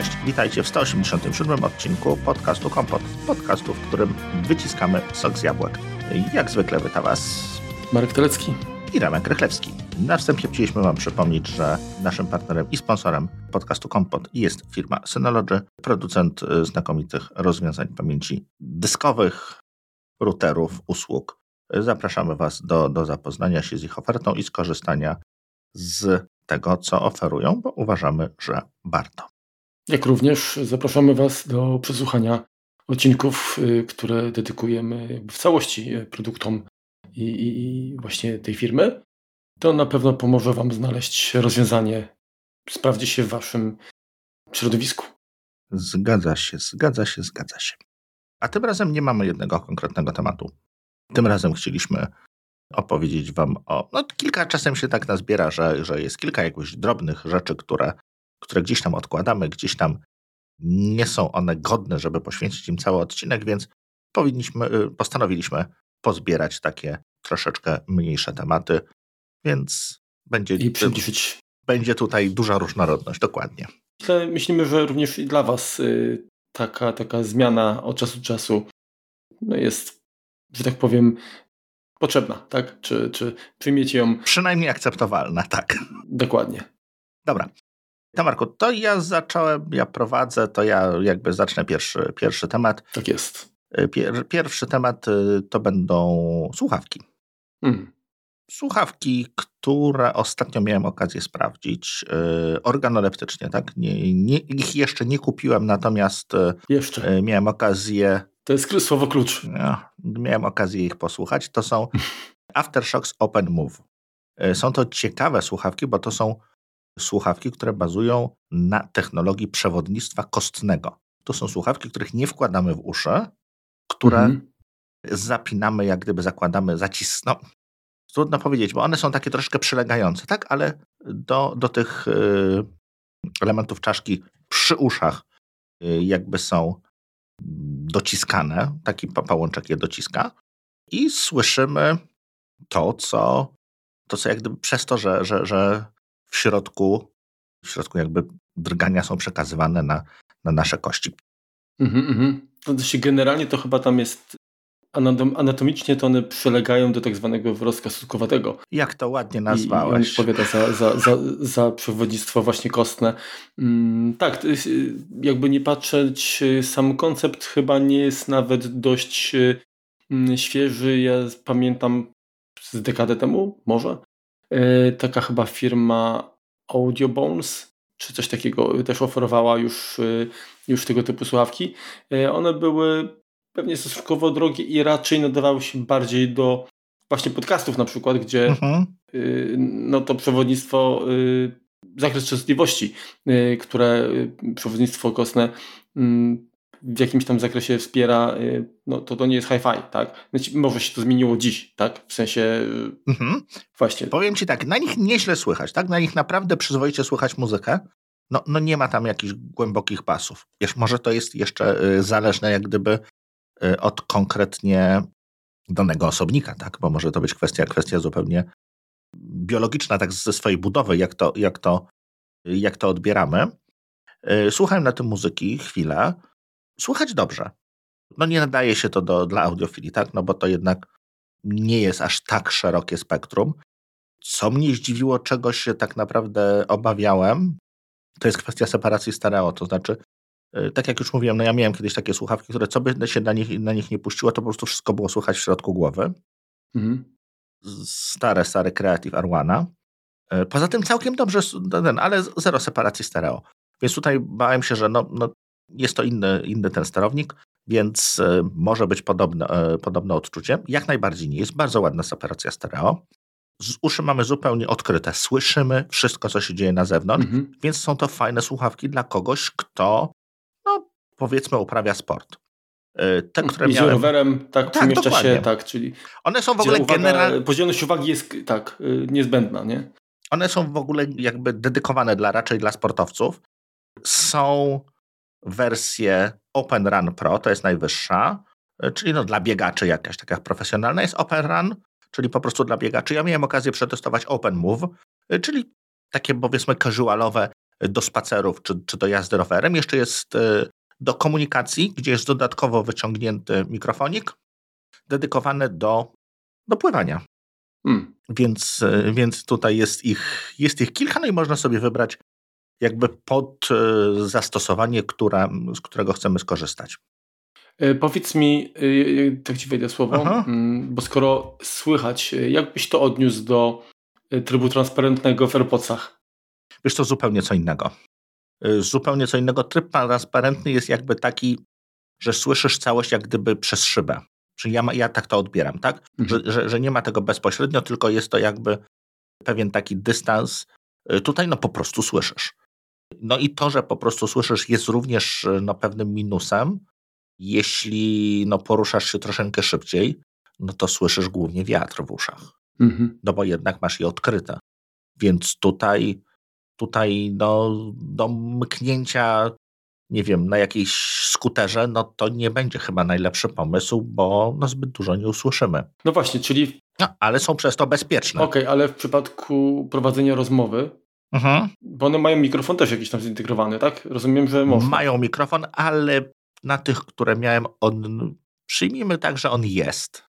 Cześć, witajcie w 187 odcinku podcastu Kompot, podcastu, w którym wyciskamy sok z jabłek. Jak zwykle wita Was Marek Telecki i Ramek Rychlewski. Na wstępie chcieliśmy Wam przypomnieć, że naszym partnerem i sponsorem podcastu Kompot jest firma Synology, producent znakomitych rozwiązań pamięci dyskowych, routerów, usług. Zapraszamy Was do, do zapoznania się z ich ofertą i skorzystania z tego, co oferują, bo uważamy, że warto. Jak również zapraszamy Was do przesłuchania odcinków, y, które dedykujemy w całości y, produktom i, i, i właśnie tej firmy. To na pewno pomoże Wam znaleźć rozwiązanie, sprawdzi się w Waszym środowisku. Zgadza się, zgadza się, zgadza się. A tym razem nie mamy jednego konkretnego tematu. Tym razem chcieliśmy opowiedzieć Wam o. No, kilka czasem się tak nazbiera, że, że jest kilka jakichś drobnych rzeczy, które które gdzieś tam odkładamy, gdzieś tam nie są one godne, żeby poświęcić im cały odcinek, więc powinniśmy, y, postanowiliśmy pozbierać takie troszeczkę mniejsze tematy, więc będzie, I przybliżyć. będzie tutaj duża różnorodność, dokładnie. Myślimy, że również i dla Was y, taka, taka zmiana od czasu do czasu no jest, że tak powiem, potrzebna, tak? Czy, czy przyjmiecie ją? Przynajmniej akceptowalna, tak. Dokładnie. Dobra, to Marku, to ja zacząłem, ja prowadzę, to ja jakby zacznę pierwszy, pierwszy temat. Tak jest. Y, pier, pierwszy temat y, to będą słuchawki. Hmm. Słuchawki, które ostatnio miałem okazję sprawdzić yy, organoleptycznie, tak? Nie, nie, ich jeszcze nie kupiłem, natomiast jeszcze. Yy, miałem okazję. To jest słowo klucz. No, miałem okazję ich posłuchać. To są Aftershocks Open Move. Są to ciekawe słuchawki, bo to są słuchawki, które bazują na technologii przewodnictwa kostnego. To są słuchawki, których nie wkładamy w uszy, które mhm. zapinamy, jak gdyby zakładamy, zacisną. Trudno powiedzieć, bo one są takie troszkę przylegające, tak? Ale do, do tych y, elementów czaszki przy uszach y, jakby są dociskane, taki pałączek je dociska i słyszymy to, co, to, co jak gdyby przez to, że, że, że w środku, w środku jakby drgania są przekazywane na, na nasze kości. Mhm, mhm. To się generalnie to chyba tam jest anatomicznie to one przylegają do tak zwanego wrostka sutkowatego. Jak to ładnie nazwałeś. I odpowiada za, za, za, za przewodnictwo właśnie kostne. Mm, tak, jakby nie patrzeć, sam koncept chyba nie jest nawet dość mm, świeży. Ja pamiętam z dekadę temu, może, taka chyba firma Audiobones, czy coś takiego też oferowała już, e, już tego typu słuchawki. One były pewnie stosunkowo drogie i raczej nadawały się bardziej do właśnie podcastów na przykład, gdzie mhm. no to przewodnictwo, zakres częstotliwości, które przewodnictwo kostne mm, w jakimś tam zakresie wspiera, y, no to to nie jest hi-fi, tak? Znaczy, może się to zmieniło dziś, tak? W sensie y, mhm. właśnie. Powiem Ci tak, na nich nieźle słychać, tak? Na nich naprawdę przyzwoicie słychać muzykę. No, no nie ma tam jakichś głębokich pasów. Wiesz, może to jest jeszcze y, zależne jak gdyby od konkretnie danego osobnika, tak? Bo może to być kwestia, kwestia zupełnie biologiczna, tak ze swojej budowy, jak to, jak to, jak to odbieramy. Słuchałem na tym muzyki chwilę Słuchać dobrze. No nie nadaje się to do, dla audiofilii, tak? No bo to jednak nie jest aż tak szerokie spektrum. Co mnie zdziwiło, czego się tak naprawdę obawiałem, to jest kwestia separacji stereo. To znaczy, y, tak jak już mówiłem, no ja miałem kiedyś takie słuchawki, które co by się na nich, na nich nie puściło, to po prostu wszystko było słychać w środku głowy. Mhm. Stare, stare Creative Arwana. Y, poza tym całkiem dobrze, ten, ale zero separacji stereo. Więc tutaj bałem się, że no, no jest to inny, inny ten sterownik, więc e, może być podobne, e, podobne odczucie. Jak najbardziej nie. Jest bardzo ładna separacja stereo. Z uszy mamy zupełnie odkryte. Słyszymy wszystko, co się dzieje na zewnątrz, mhm. więc są to fajne słuchawki dla kogoś, kto, no, powiedzmy, uprawia sport. E, te, które I miałem... rowerem tak, tak przemieszcza się, tak, czyli one są w ogóle generalnie... Podzielność uwagi jest tak, niezbędna, nie? One są w ogóle jakby dedykowane dla raczej dla sportowców. Są wersję Open Run Pro, to jest najwyższa, e, czyli no dla biegaczy jakaś taka profesjonalna jest Open Run, czyli po prostu dla biegaczy. Ja miałem okazję przetestować Open Move, e, czyli takie powiedzmy casualowe do spacerów czy, czy do jazdy rowerem. Jeszcze jest do komunikacji, gdzie jest dodatkowo wyciągnięty mikrofonik dedykowany do, do pływania. Hmm. Więc, więc tutaj jest ich, jest ich kilka, no i można sobie wybrać jakby pod e, zastosowanie, która, z którego chcemy skorzystać. E, powiedz mi, e, tak ci wejdę słowo, Aha. Mm, bo skoro słychać, jak byś to odniósł do trybu transparentnego w AirPodsach? Wiesz, to zupełnie co innego. Zupełnie co innego. Tryb transparentny jest jakby taki, że słyszysz całość jak gdyby przez szybę. Czyli ja, ja tak to odbieram, tak? Mhm. Że, że, że nie ma tego bezpośrednio, tylko jest to jakby pewien taki dystans. Tutaj no po prostu słyszysz. No i to, że po prostu słyszysz, jest również no, pewnym minusem. Jeśli no, poruszasz się troszeczkę szybciej, no to słyszysz głównie wiatr w uszach. Mhm. No bo jednak masz je odkryte. Więc tutaj, tutaj no, do mknięcia, nie wiem, na jakiejś skuterze, no to nie będzie chyba najlepszy pomysł, bo no, zbyt dużo nie usłyszymy. No właśnie, czyli. No, ale są przez to bezpieczne. Okej, okay, ale w przypadku prowadzenia rozmowy, Mhm. Bo one mają mikrofon też jakiś tam zintegrowany, tak? Rozumiem, że można. Mają mikrofon, ale na tych, które miałem, on przyjmijmy tak, że on jest.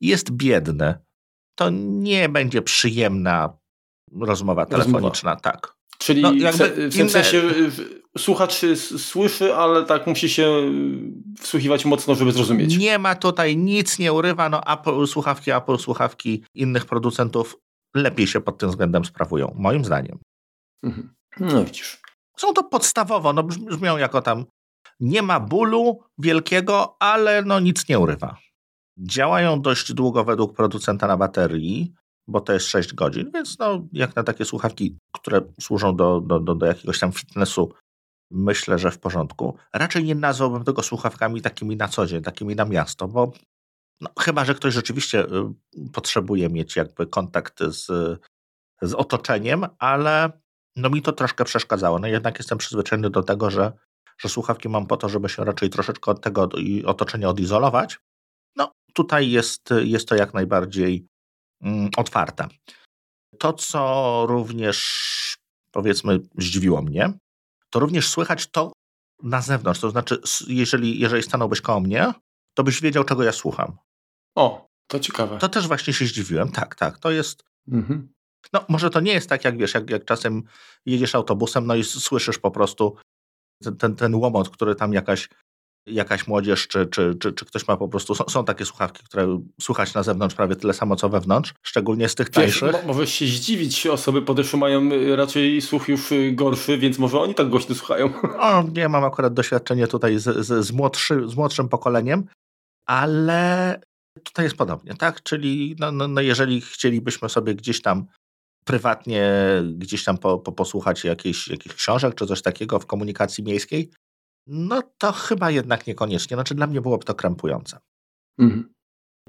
Jest biedny. To nie będzie przyjemna rozmowa telefoniczna, rozmowa. tak. Czyli no, jakby w, tym sensie słuchacz słyszy, ale tak musi się wsłuchiwać mocno, żeby zrozumieć. Nie ma tutaj nic, nie urywa. No, Apple, słuchawki Apple, słuchawki innych producentów lepiej się pod tym względem sprawują, moim zdaniem. Mhm. No widzisz. Są to podstawowo, no brzmią jako tam nie ma bólu wielkiego, ale no nic nie urywa. Działają dość długo według producenta na baterii, bo to jest 6 godzin, więc no jak na takie słuchawki, które służą do, do, do, do jakiegoś tam fitnessu, myślę, że w porządku. Raczej nie nazwałbym tego słuchawkami takimi na co dzień, takimi na miasto, bo no, chyba, że ktoś rzeczywiście y, potrzebuje mieć jakby kontakt z, z otoczeniem, ale no mi to troszkę przeszkadzało. No jednak jestem przyzwyczajony do tego, że, że słuchawki mam po to, żeby się raczej troszeczkę od tego otoczenia odizolować. No tutaj jest, jest to jak najbardziej mm, otwarte. To, co również powiedzmy zdziwiło mnie, to również słychać to na zewnątrz. To znaczy, jeżeli, jeżeli stanąłbyś koło mnie, to byś wiedział, czego ja słucham. O, to ciekawe. To też właśnie się zdziwiłem. Tak, tak. To jest, mhm. No, może to nie jest tak, jak wiesz, jak, jak czasem jedziesz autobusem, no i słyszysz po prostu ten, ten, ten łomot, który tam jakaś, jakaś młodzież, czy, czy, czy, czy ktoś ma po prostu. Są, są, takie słuchawki, które słuchać na zewnątrz prawie tyle samo, co wewnątrz, szczególnie z tych tańszych. Wiesz, możesz się zdziwić, osoby podeszły mają y, raczej słuch już y, gorszy, więc może oni tak głośno słuchają. O, nie mam akurat doświadczenie tutaj z, z, z, młodszy, z młodszym pokoleniem, ale tutaj jest podobnie, tak? Czyli no, no, no jeżeli chcielibyśmy sobie gdzieś tam prywatnie gdzieś tam po, po, posłuchać jakichś, jakichś książek czy coś takiego w komunikacji miejskiej, no to chyba jednak niekoniecznie. Znaczy dla mnie byłoby to krępujące. Mhm.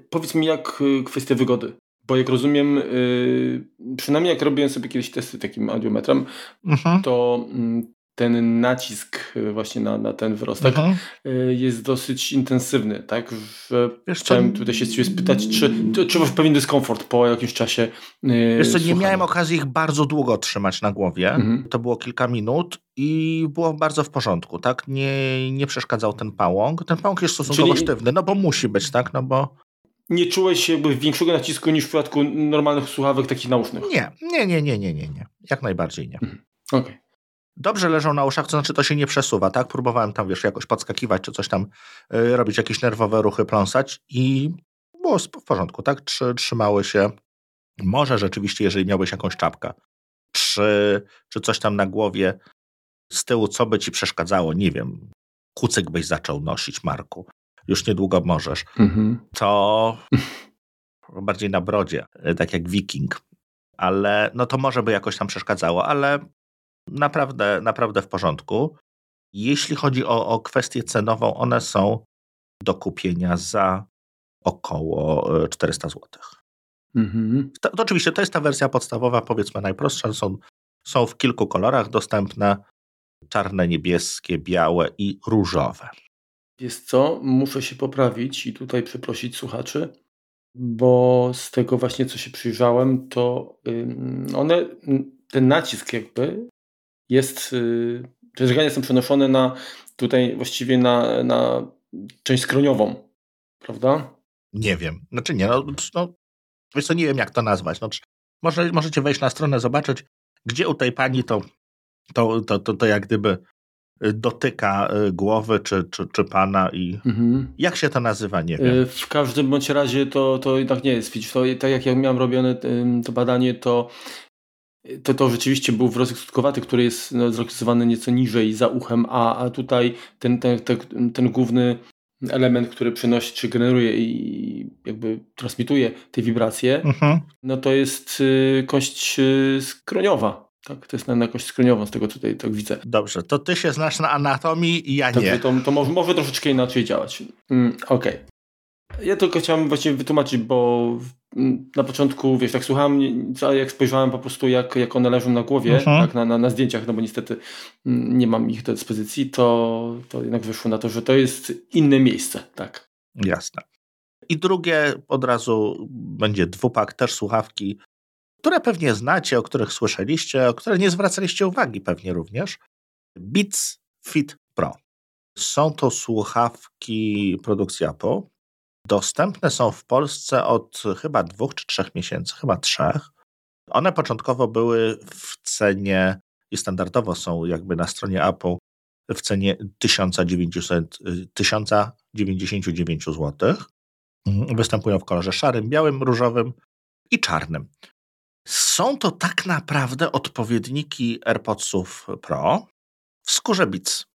Powiedz mi, jak y, kwestia wygody? Bo jak rozumiem, yy, przynajmniej jak robiłem sobie kiedyś testy takim audiometrem, mhm. to mm, ten nacisk y, właśnie na, na ten wyrostek mhm. Y, jest dosyć intensywny, tak? Że Wiesz, chciałem tutaj się ciebie spytać, czy, czy pewien dyskomfort po jakimś czasie y, Wiesz co, nie miałem okazji ich bardzo długo trzymać na głowie. Mhm. To było kilka minut i było bardzo w porządku, tak? Nie, nie przeszkadzał ten pałąk. Ten pałąk jest stosunkowo Czyli... sztywny, no bo musi być, tak? No bo nie czułeś jakby większego nacisku niż w przypadku normalnych słuchawek takich nausznych? Nie, nie, nie, nie, nie, nie, nie. Jak najbardziej nie. Mhm. Okej. Okay dobrze leżą na uszach, to znaczy to się nie przesuwa, tak? Próbowałem tam, wiesz, jakoś podskakiwać, czy coś tam y, robić, jakieś nerwowe ruchy pląsać i było w porządku, tak? Trzy, trzymały się. Może rzeczywiście, jeżeli miałbyś jakąś czapkę, czy, czy coś tam na głowie z tyłu, co by ci przeszkadzało, nie wiem, kucyk byś zaczął nosić, Marku, już niedługo możesz, mhm. to bardziej na brodzie, tak jak wiking, ale no to może by jakoś tam przeszkadzało, ale naprawdę, naprawdę w porządku. Jeśli chodzi o, o kwestię cenową, one są do kupienia za około 400 zł. Mhm. To, to, oczywiście to jest ta wersja podstawowa, powiedzmy najprostsza. Są, są w kilku kolorach dostępne: czarne, niebieskie, białe i różowe. Jest co? Muszę się poprawić i tutaj przeprosić słuchaczy, bo z tego właśnie co się przyjrzałem, to one, ten nacisk jakby jest, te żegania są przenoszone na tutaj właściwie na, na część skroniową, prawda? Nie wiem. Znaczy nie, no, no wiesz co, nie wiem jak to nazwać. No, może, możecie wejść na stronę, zobaczyć, gdzie u tej pani to, to, to, to, to jak gdyby dotyka y, głowy czy, czy, czy pana i mhm. jak się to nazywa, nie wiem. W każdym bądź razie to, to jednak nie jest. To, tak jak ja miałem robione to badanie, to to, to rzeczywiście był wrostek skutkowaty, który jest no, zlokalizowany nieco niżej za uchem, a, a tutaj ten, ten, ten, ten główny element, który przynosi, czy generuje i jakby transmituje te wibracje, mhm. no to jest y, kość y, skroniowa. Tak, to jest na, na kość skroniową, z tego tutaj tak widzę. Dobrze, to ty się znasz na anatomii i ja nie. To, to może, może troszeczkę inaczej działać. Mm, Okej. Okay. Ja tylko chciałem właśnie wytłumaczyć, bo na początku, wiesz, tak słuchałem, jak spojrzałem po prostu, jak, jak one leżą na głowie, mhm. tak, na, na, na, zdjęciach, no bo niestety nie mam ich do dyspozycji, to, to jednak wyszło na to, że to jest inne miejsce, tak. Jasne. I drugie od razu będzie dwupak, też słuchawki, które pewnie znacie, o których słyszeliście, o które nie zwracaliście uwagi pewnie również. Beats Fit Pro. Są to słuchawki produkcji Apple. Dostępne są w Polsce od chyba dwóch czy trzech miesięcy, chyba trzech. One początkowo były w cenie i standardowo są jakby na stronie Apple w cenie 1900, 1099 zł. Występują w kolorze szarym, białym, różowym i czarnym. Są to tak naprawdę odpowiedniki AirPodsów Pro w skórze Beats.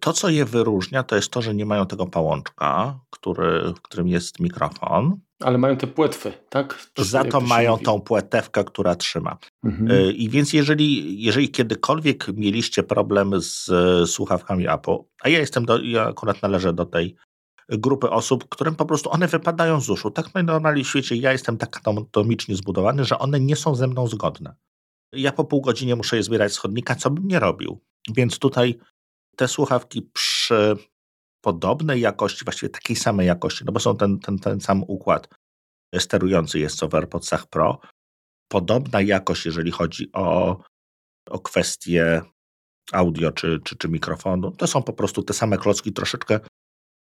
To, co je wyróżnia, to jest to, że nie mają tego pałączka, który, w którym jest mikrofon. Ale mają te płetwy, tak? Za to mają tą płetewkę, która trzyma. Mhm. Y, I więc jeżeli, jeżeli kiedykolwiek mieliście problem z słuchawkami Apple, a ja jestem, do, ja akurat należę do tej grupy osób, którym po prostu one wypadają z uszu. Tak najnormalniej w świecie ja jestem tak anatomicznie zbudowany, że one nie są ze mną zgodne. Ja po pół godzinie muszę je zbierać z chodnika, co bym nie robił. Więc tutaj te słuchawki przy podobnej jakości, właściwie takiej samej jakości, no bo są ten, ten, ten sam układ sterujący jest co w AirPodsach Pro, podobna jakość, jeżeli chodzi o, o kwestie audio czy, czy, czy mikrofonu, to są po prostu te same klocki, troszeczkę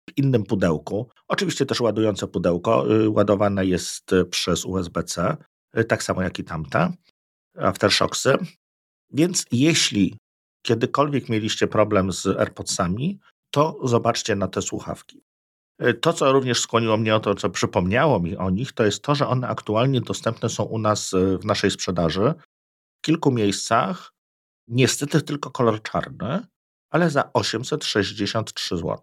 w innym pudełku. Oczywiście też ładujące pudełko y, ładowane jest przez USB-C, y, tak samo jak i tamte Aftershocksy. Więc jeśli kiedykolwiek mieliście problem z AirPodsami, to zobaczcie na te słuchawki. Y, to, co również skłoniło mnie o to, co przypomniało mi o nich, to jest to, że one aktualnie dostępne są u nas w naszej sprzedaży w kilku miejscach. Niestety tylko kolor czarny, ale za 863 zł.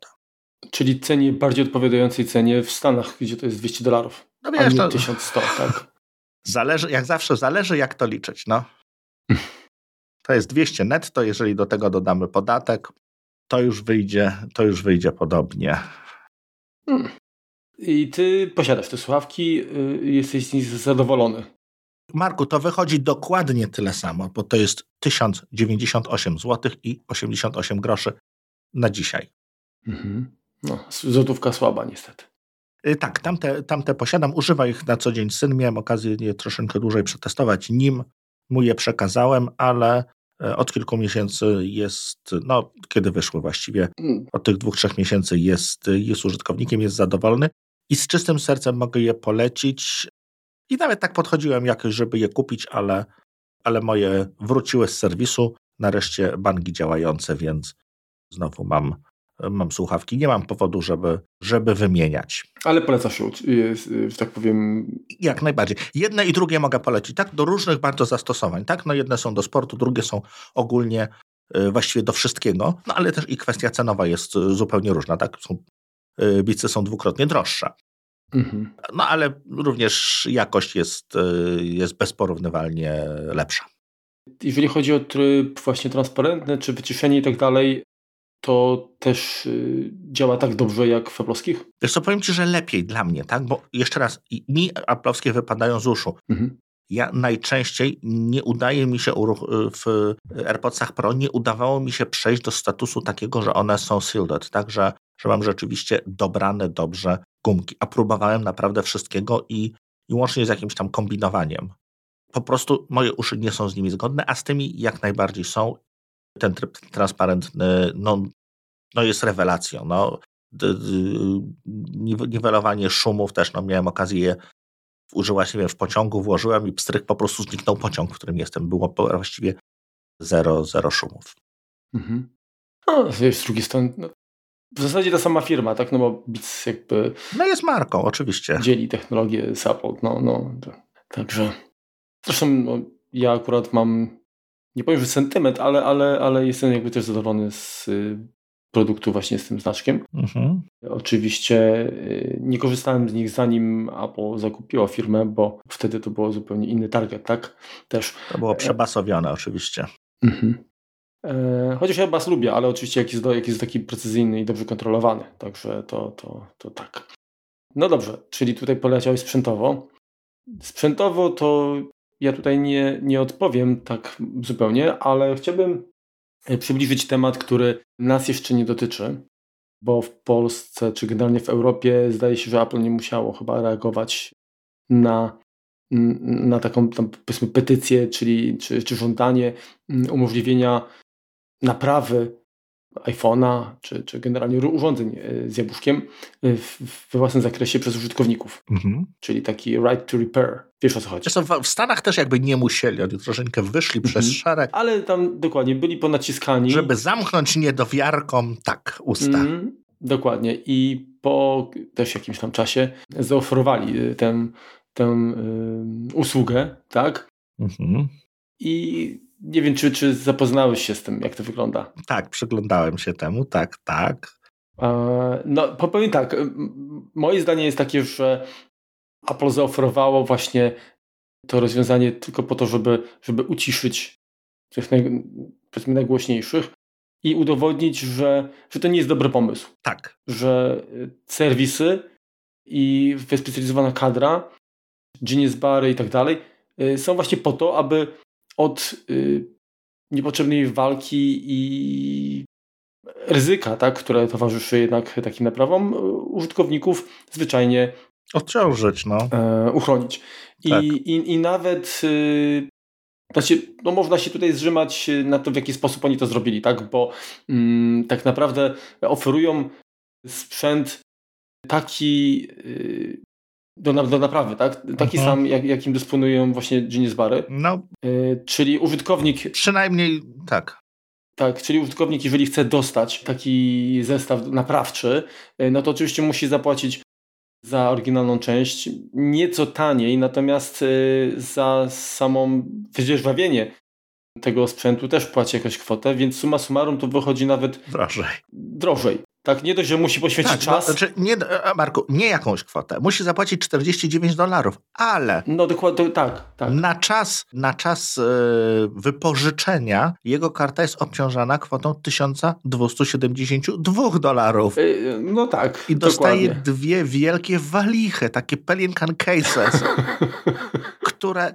Czyli cenie bardziej odpowiadającej cenie w Stanach, gdzie to jest 200 dolarów. No wiesz, a nie to 1100, tak? Zależy, jak zawsze, zależy jak to liczyć, no. To jest 200 netto, jeżeli do tego dodamy podatek, to już wyjdzie, to już wyjdzie podobnie. Hmm. I ty posiadasz te słuchawki, y, jesteś z nich zadowolony. Marku, to wychodzi dokładnie tyle samo, bo to jest 1098 zł i 88 groszy na dzisiaj. Mhm. No, złotówka słaba niestety. Y, tak, tamte, tamte posiadam, używa ich na co dzień syn. Miałem okazję je troszeczkę dłużej przetestować, nim mu je przekazałem, ale od kilku miesięcy jest, no kiedy wyszły właściwie, mm. od tych dwóch, trzech miesięcy jest, jest użytkownikiem, jest zadowolony i z czystym sercem mogę je polecić. I nawet tak podchodziłem jakoś, żeby je kupić, ale, ale moje wróciły z serwisu, nareszcie banki działające, więc znowu mam mam słuchawki, nie mam powodu, żeby, żeby wymieniać. Ale polecasz, że tak powiem... Jak najbardziej. Jedne i drugie mogę polecić, tak? Do różnych bardzo zastosowań, tak? No jedne są do sportu, drugie są ogólnie y, właściwie do wszystkiego, no ale też i kwestia cenowa jest y, zupełnie różna, tak? Są, y, bicy są dwukrotnie droższe. Mhm. No ale również jakość jest, jest bezporównywalnie lepsza. Jeżeli chodzi o tryb właśnie transparentny, czy wyciszenie i tak dalej, to też y, działa tak dobrze jak w aplowskich? Wiesz co, powiem Ci, że lepiej dla mnie, tak? Bo jeszcze raz, mi aplowskie wypadają z uszu. Mhm. Ja najczęściej nie udaje mi się w AirPodsach Pro, nie udawało mi się przejść do statusu takiego, że one są sealed, tak? Że, że mam rzeczywiście dobrane dobrze gumki. A próbowałem naprawdę wszystkiego i, i łącznie z jakimś tam kombinowaniem. Po prostu moje uszy nie są z nimi zgodne, a z tymi jak najbardziej są ten tryb transparentny no, no jest rewelacją. No, niwelowanie szumów też, no miałem okazję je używać, nie wiem, w pociągu, włożyłem i pstryk po prostu zniknął pociąg, w którym jestem. Było właściwie zero, zero szumów. Mhm. No, z drugiej strony, no, w zasadzie ta sama firma, tak, no bo Beats jakby... No jest marką, oczywiście. Dzieli technologię support, no, no, także... Zresztą no, ja akurat mam, nie powiem, że sentyment, ale, ale, ale jestem jakby też zadowolony z y, produktu właśnie z tym znaczkiem. Mhm. Oczywiście y, nie korzystałem z nich zanim Apple zakupiło firmę, bo wtedy to było zupełnie inny target, tak? Też. To było przebasowione oczywiście. Mhm. E, chociaż ja bas lubię, ale oczywiście jak jest, jak jest taki precyzyjny i dobrze kontrolowany. Także to, to, to tak. No dobrze, czyli tutaj poleciałeś sprzętowo. Sprzętowo to ja tutaj nie, nie odpowiem tak zupełnie, ale chciałbym e, przybliżyć temat, który nas jeszcze nie dotyczy, bo w Polsce czy generalnie w Europie zdaje się, że Apple nie musiało chyba reagować na, na taką tam, powiedzmy petycję, czyli czy, czy żądanie umożliwienia naprawy iPhone'a, czy, czy generalnie urządzeń e, z jabłuszkiem we własnym zakresie przez użytkowników. Mhm. Czyli taki right to repair. Wiesz o co chodzi. Zresztą w Stanach też jakby nie musieli, oni troszeczkę wyszli mhm. przez szereg. Ale tam dokładnie byli ponaciskani. Żeby zamknąć niedowiarkom tak usta. Mhm. Dokładnie. I po też jakimś tam czasie zaoferowali e, tę, tę y, usługę, tak? Mhm. I nie wiem, czy, czy zapoznałeś się z tym, jak to wygląda. Tak, przyglądałem się temu, tak, tak. No, powiem tak, moje zdanie jest takie, że Apple zaoferowało właśnie to rozwiązanie tylko po to, żeby, żeby uciszyć tych naj, powiedzmy najgłośniejszych i udowodnić, że, że to nie jest dobry pomysł. Tak. Że serwisy i wyspecjalizowana kadra, Genius Bary i tak dalej y, są właśnie po to, aby od y, niepotrzebnej walki i ryzyka, tak, które towarzyszy jednak takim naprawom, y, użytkowników zwyczajnie odciążyć, no. E, uchronić. I, tak. i, i nawet y, znaczy, no można się tutaj zrzymać na to, w jaki sposób oni to zrobili, tak? Bo mm, tak naprawdę oferują sprzęt taki y, do, do naprawy, tak? Taki mhm. sam, jak, jakim dysponują właśnie Genius Bary. No. Y, czyli użytkownik... Przynajmniej tak. Tak, czyli użytkownik, jeżeli chce dostać taki zestaw naprawczy, y, no to oczywiście musi zapłacić za oryginalną część nieco taniej, natomiast y, za samą wydzierżawienie tego sprzętu też płaci jakąś kwotę, więc suma summarum to wychodzi nawet drożej. drożej. Tak, nie dość, że musi poświęcić tak, no, czas. No, znaczy nie, e, Marku, nie jakąś kwotę. Musi zapłacić 49 dolarów, ale. No dokładnie, tak. tak. Na czas, na czas yy, wypożyczenia jego karta jest obciążana kwotą 1272 dolarów. Yy, no tak. I dostaje dokładnie. dwie wielkie walichy, takie Pelican Cases, które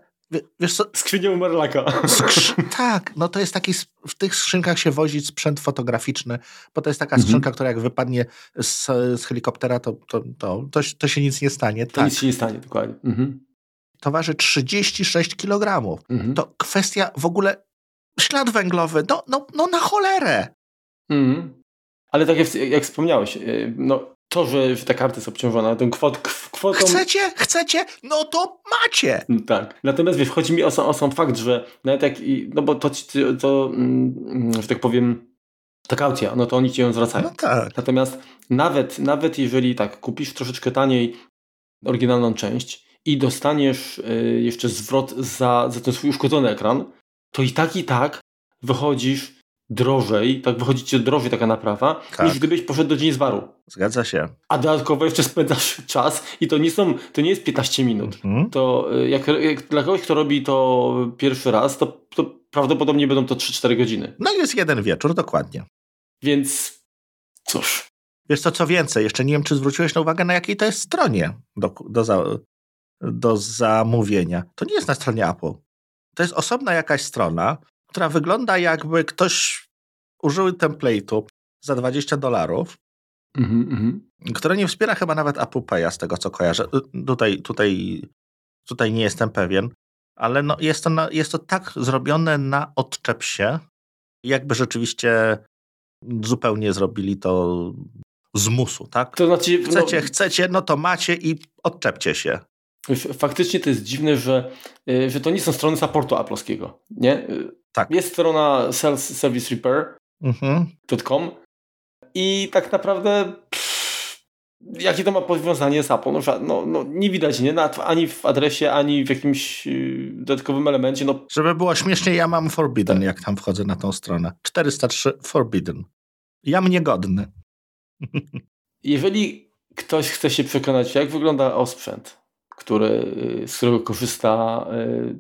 Wiesz co? Skrzynią Marlaka. Tak, no to jest taki, w tych skrzynkach się wozi sprzęt fotograficzny, bo to jest taka mhm. skrzynka, która jak wypadnie z, z helikoptera, to, to, to, to, to, się nic nie stanie. To tak. nic się nie stanie, dokładnie. Mhm. To waży 36 kg. Mhm. To kwestia w ogóle, ślad węglowy, no, no, no na cholerę. Mhm. Ale tak jak, jak wspomniałeś, y, no, to, że, ta karta jest obciążona tą kwot, kwotą... Chcecie? Chcecie? No to macie! Mm, tak. Natomiast wiesz, chodzi mi o, o sam fakt, że nawet jak... No bo to, to mm, że tak powiem, ta kaucja, no to oni ci ją zwracają. No tak. Natomiast nawet, nawet jeżeli tak, kupisz troszeczkę taniej oryginalną część i dostaniesz y, jeszcze zwrot za, za ten swój uszkodzony ekran, to i tak, i tak wychodzisz drożej, tak wychodzi ci drożej taka naprawa, tak. niż gdybyś poszedł do dzień zwaru. Zgadza się. A dodatkowo jeszcze spędzasz czas i to nie są, to nie jest 15 minut. Mhm. To y, jak, jak, dla kogoś, kto robi to pierwszy raz, to, to prawdopodobnie będą to 3-4 godziny. No jest jeden wieczór, dokładnie. Więc cóż. Wiesz co, co więcej, jeszcze nie wiem, czy zwróciłeś na uwagę, na jakiej to jest stronie do, do, za, do zamówienia. To nie jest na stronie Apple. To jest osobna jakaś strona, która wygląda jakby ktoś użył template'u za 20 dolarów, mm -hmm. które nie wspiera chyba nawet Apple Pay'a, z tego co kojarzę. Y, tutaj, tutaj, tutaj nie jestem pewien, ale no jest, to na, jest to tak zrobione na odczep się, jakby rzeczywiście zupełnie zrobili to z musu, tak? To znaczy, chcecie, no, chcecie, no to macie i odczepcie się. Faktycznie to jest dziwne, że, y, że to nie są strony supportu Apple'owskiego, nie? Tak. Jest strona sales service repair.com mhm. i tak naprawdę pff, jakie to ma powiązanie z Apple? No, no, no nie widać nie? ani w adresie, ani w jakimś yy, dodatkowym elemencie. No. Żeby było śmiesznie, ja mam Forbidden, jak tam wchodzę na tą stronę. 403 Forbidden. Ja mnie godny. Jeżeli ktoś chce się przekonać, jak wygląda osprzęt, który, z którego korzysta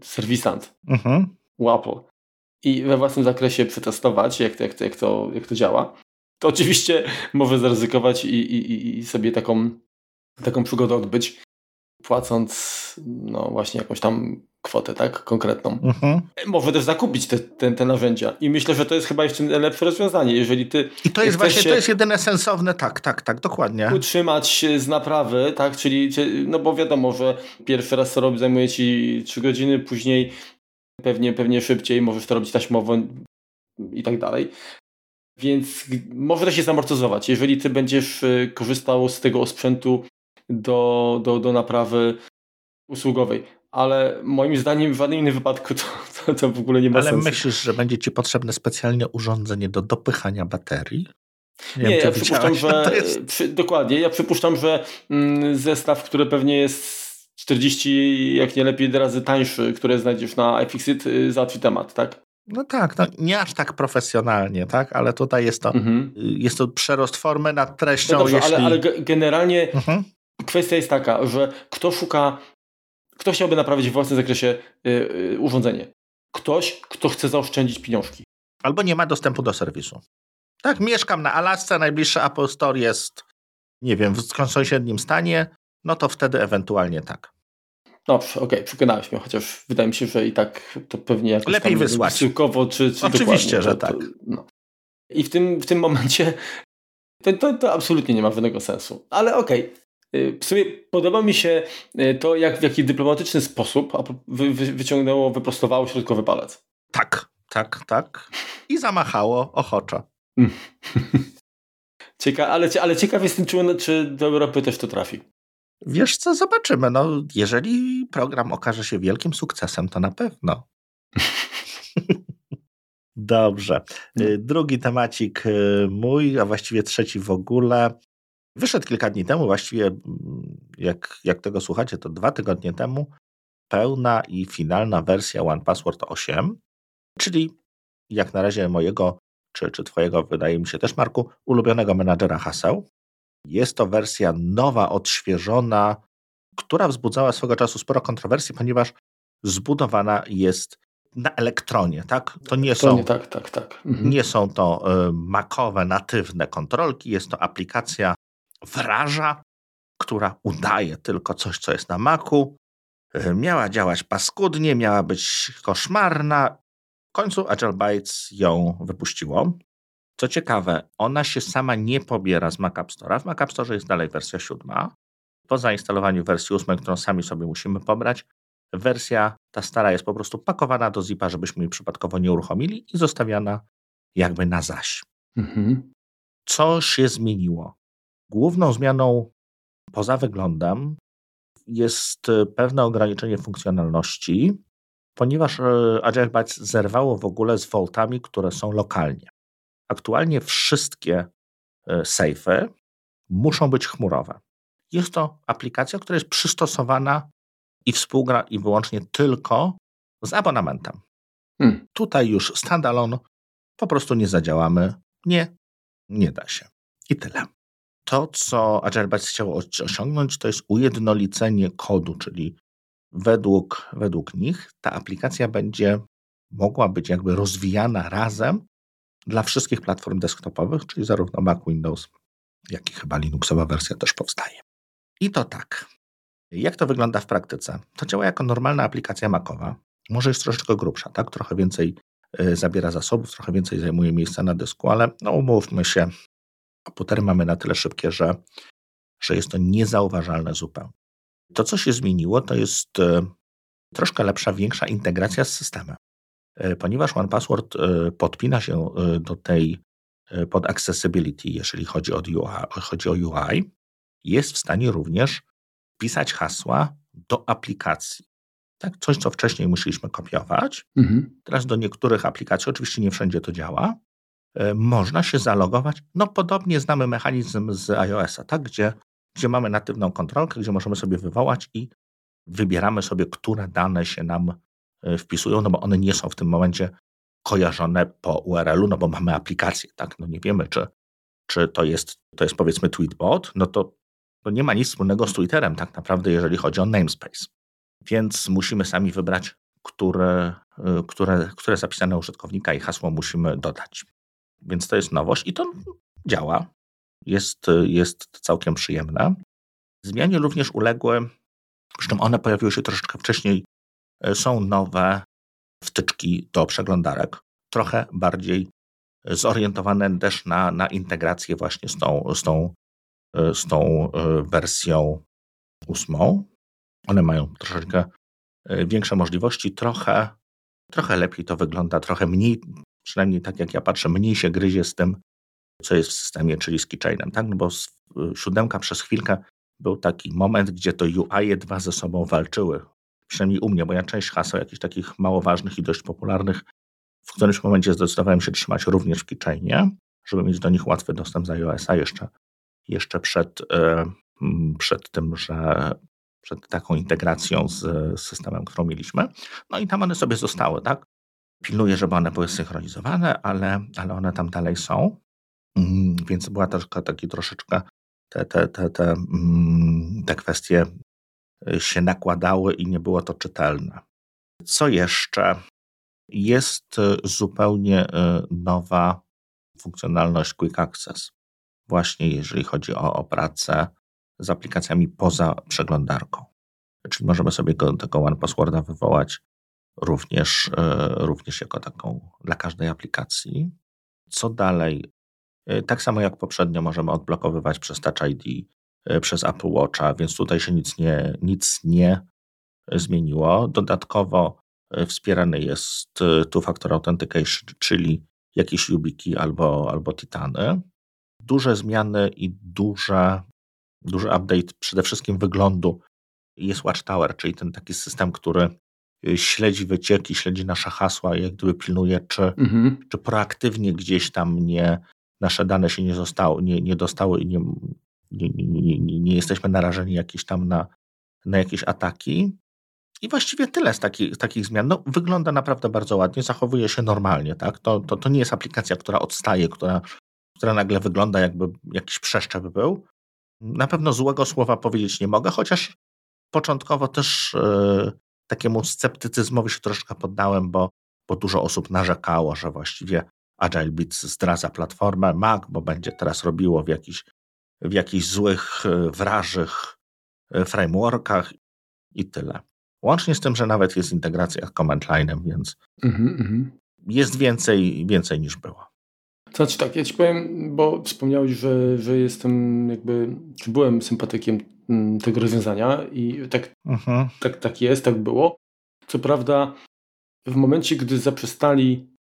y, serwisant mhm. u Apple. I we własnym zakresie przetestować, jak to, jak to, jak to, jak to działa, to oczywiście może zaryzykować i, i, i sobie taką, taką przygodę odbyć, płacąc no właśnie jakąś tam kwotę, tak? Konkretną. Mhm. Może też zakupić te, te, te, narzędzia. I myślę, że to jest chyba jeszcze lepsze rozwiązanie, jeżeli ty. I to jest właśnie, to jest jedyne sensowne, tak, tak, tak, dokładnie. Utrzymać z naprawy, tak? Czyli, no bo wiadomo, że pierwszy raz to robi, zajmuje ci 3 godziny, później pewnie, pewnie szybciej możesz to robić taśmowo i tak dalej. Więc może to się zamortyzować. Jeżeli ty będziesz y, korzystał z tego sprzętu do, do, do naprawy usługowej ale moim zdaniem w żadnym innym wypadku to, to, to w ogóle nie ma ale sensu. Ale myślisz, że będzie ci potrzebne specjalne urządzenie do dopychania baterii? Nie, nie ja przypuszczam, że jest... przy, dokładnie, ja przypuszczam, że mm, zestaw, który pewnie jest 40, jak nie lepiej razy tańszy, które znajdziesz na iFixit, y, załatwi temat, tak? No tak, no nie aż tak profesjonalnie, tak? Ale tutaj jest to, mhm. Y, jest to przerost formy nad treścią. No dobrze, jeśli... ale, ale generalnie mhm. Kwestia jest taka, że kto szuka kto chciałby naprawić w własnym zakresie y, y, urządzenie? Ktoś, kto chce zaoszczędzić pieniążki. Albo nie ma dostępu do serwisu. Tak, mieszkam na Alasce, najbliższy Apple Store jest, nie wiem, w sąsiednim stanie, no to wtedy ewentualnie tak. Dobrze, okej, okay, przekonałeś mnie, chociaż wydaje mi się, że i tak to pewnie jakoś Lepiej wysłać. Wysyłkowo, czy, czy Oczywiście, że tak. no. I w tym, w tym momencie to, to, to absolutnie nie ma żadnego sensu. Ale okej, okay. Y, w sumie podoba mi się y, to, jak w jaki dyplomatyczny sposób wy, wy, wyciągnęło, wyprostowało środkowy palec. Tak, tak, tak. I zamachało ochoczo. Cieka ale, ale ciekaw jestem, czy, czy do Europy też to trafi. Wiesz co, zobaczymy. No, jeżeli program okaże się wielkim sukcesem, to na pewno. Dobrze. No. Y, drugi temacik mój, a właściwie trzeci w ogóle. Wyszedł kilka dni temu, właściwie mm, jak, jak tego słuchacie, to dwa tygodnie temu, pełna i finalna wersja One Password 8, czyli jak na razie mojego, czy, czy twojego, wydaje mi się też Marku, ulubionego menadżera haseł. Jest to wersja nowa, odświeżona, która wzbudzała swego czasu sporo kontrowersji, ponieważ zbudowana jest na elektronie, tak? To nie są, tak, tak, tak. Mhm. Nie są to y, makowe, natywne kontrolki, jest to aplikacja wraża, która udaje tylko coś, co jest na maku. E, miała działać paskudnie, miała być koszmarna. W końcu Agile Bytes ją wypuściło. Co ciekawe, ona się sama nie pobiera z Mac App Store'a. W Mac App Store jest dalej wersja siódma. Po zainstalowaniu wersji ósmej, którą sami sobie musimy pobrać, wersja ta stara jest po prostu pakowana do zipa, żebyśmy jej przypadkowo nie uruchomili i zostawiana jakby na zaś. Mhm. Co się zmieniło? Główną zmianą poza wyglądem jest e, pewne ograniczenie funkcjonalności, ponieważ Agile Bytes zerwało w ogóle z voltami, które są lokalnie. Aktualnie wszystkie e, safe'y muszą być chmurowe. Jest to aplikacja, która jest przystosowana i współgra i wyłącznie tylko z abonamentem. Hmm. Tutaj już standalone po prostu nie zadziałamy. Nie, nie da się. I tyle to, co Azerbajdzjan chciał osiągnąć, to jest ujednolicenie kodu, czyli według, według nich ta aplikacja będzie mogła być jakby rozwijana razem dla wszystkich platform desktopowych, czyli zarówno Mac, Windows, jak i chyba Linuxowa wersja też powstaje. I to tak. Jak to wygląda w praktyce? To działa jako normalna aplikacja Macowa. Może jest troszeczkę grubsza, tak? Trochę więcej y, zabiera zasobów, trochę więcej zajmuje miejsca na dysku, ale no umówmy się, komputery mamy na tyle szybkie, że, że jest to niezauważalne zupełnie. To, co się zmieniło, to jest e, troszkę lepsza, większa integracja z systemem. ponieważ OnePassword podpina się do tej pod accessibility, jeżeli chodzi o UI, chodzi o UI jest w stanie również pisać hasła do aplikacji. Tak, coś, co wcześniej musieliśmy kopiować, mhm. teraz do niektórych aplikacji, oczywiście nie wszędzie to działa, e, można się zalogować. No podobnie znamy mechanizm z iOS-a, tak, gdzie, gdzie mamy natywną kontrolkę, gdzie możemy sobie wywołać i wybieramy sobie, które dane się nam e, wpisują, no bo one nie są w tym momencie kojarzone po URL-u, no bo mamy aplikację, tak, no nie wiemy, czy, czy to jest, to jest powiedzmy tweetbot, no to, to nie ma nic wspólnego z Twitterem tak naprawdę, jeżeli chodzi o namespace więc musimy sami wybrać, które, y, które, które zapisane użytkownika i hasło musimy dodać. Więc to jest nowość i to działa. Jest, jest całkiem przyjemne. Zmianie również uległy, zresztą one pojawiły się troszeczkę wcześniej, y, są nowe wtyczki do przeglądarek, trochę bardziej zorientowane też na, na integrację właśnie z tą, z tą, y, z tą wersją ósmą. One mają troszeczkę e, większe możliwości, trochę, trochę lepiej to wygląda, trochę mniej, przynajmniej tak jak ja patrzę, mniej się gryzie z tym, co jest w systemie, czyli z keychainem, tak? No bo siódemka przez chwilkę był taki moment, gdzie to UI dwa ze sobą walczyły. Przynajmniej u mnie, bo ja część haseł jakichś takich mało ważnych i dość popularnych w którymś momencie zdecydowałem się trzymać również w keychainie, żeby mieć do nich łatwy dostęp z iOS-a jeszcze, jeszcze przed, e, przed tym, że przed taką integracją z systemem, którą mieliśmy. No i tam one sobie zostały, tak? Pilnuję, żeby one były synchronizowane, ale, ale one tam dalej są. Mm, więc była też taki troszeczkę te, te, te, te, mm, te kwestie y, się nakładały i nie było to czytelne. Co jeszcze? Jest y, zupełnie y, nowa funkcjonalność Quick Access. Właśnie jeżeli chodzi o, o pracę z aplikacjami poza przeglądarką. Czyli możemy sobie go, tego One Passworda wywołać również, e, również jako taką dla każdej aplikacji. Co dalej? E, tak samo jak poprzednio możemy odblokowywać przez Touch ID, e, przez Apple Watcha, więc tutaj się nic nie, nic nie zmieniło. Dodatkowo wspierany jest two-factor authentication, czyli jakieś YubiKey albo, albo Titany. Duże zmiany i duże duży update przede wszystkim wyglądu jest Watchtower, czyli ten taki system, który śledzi wycieki, śledzi nasze hasła jak gdyby pilnuje, czy, mhm. czy proaktywnie gdzieś tam nie, nasze dane się nie, zostały, nie, nie dostały i nie, nie, nie, nie, nie jesteśmy narażeni jakieś tam na, na jakieś ataki. I właściwie tyle z, taki, z takich zmian. No, wygląda naprawdę bardzo ładnie, zachowuje się normalnie. Tak? To, to, to nie jest aplikacja, która odstaje, która, która nagle wygląda jakby jakiś przeszczep był. Na pewno złego słowa powiedzieć nie mogę, chociaż początkowo też yy, takiemu sceptycyzmowi się troszkę poddałem, bo, bo dużo osób narzekało, że właściwie Agile Bits zdradza platformę Mac, bo będzie teraz robiło w jakichś, w jakichś złych, e, wrażych e, frameworkach i tyle. Łącznie z tym, że nawet jest integracja z command line'em, więc mm -hmm. jest więcej, więcej niż było. Znaczy tak, ja ci powiem, bo wspomniałeś, że, że jestem jakby, czy byłem sympatykiem mm, tego rozwiązania i tak, mhm. tak, tak jest, tak było. Co prawda w momencie, gdy zaprzestali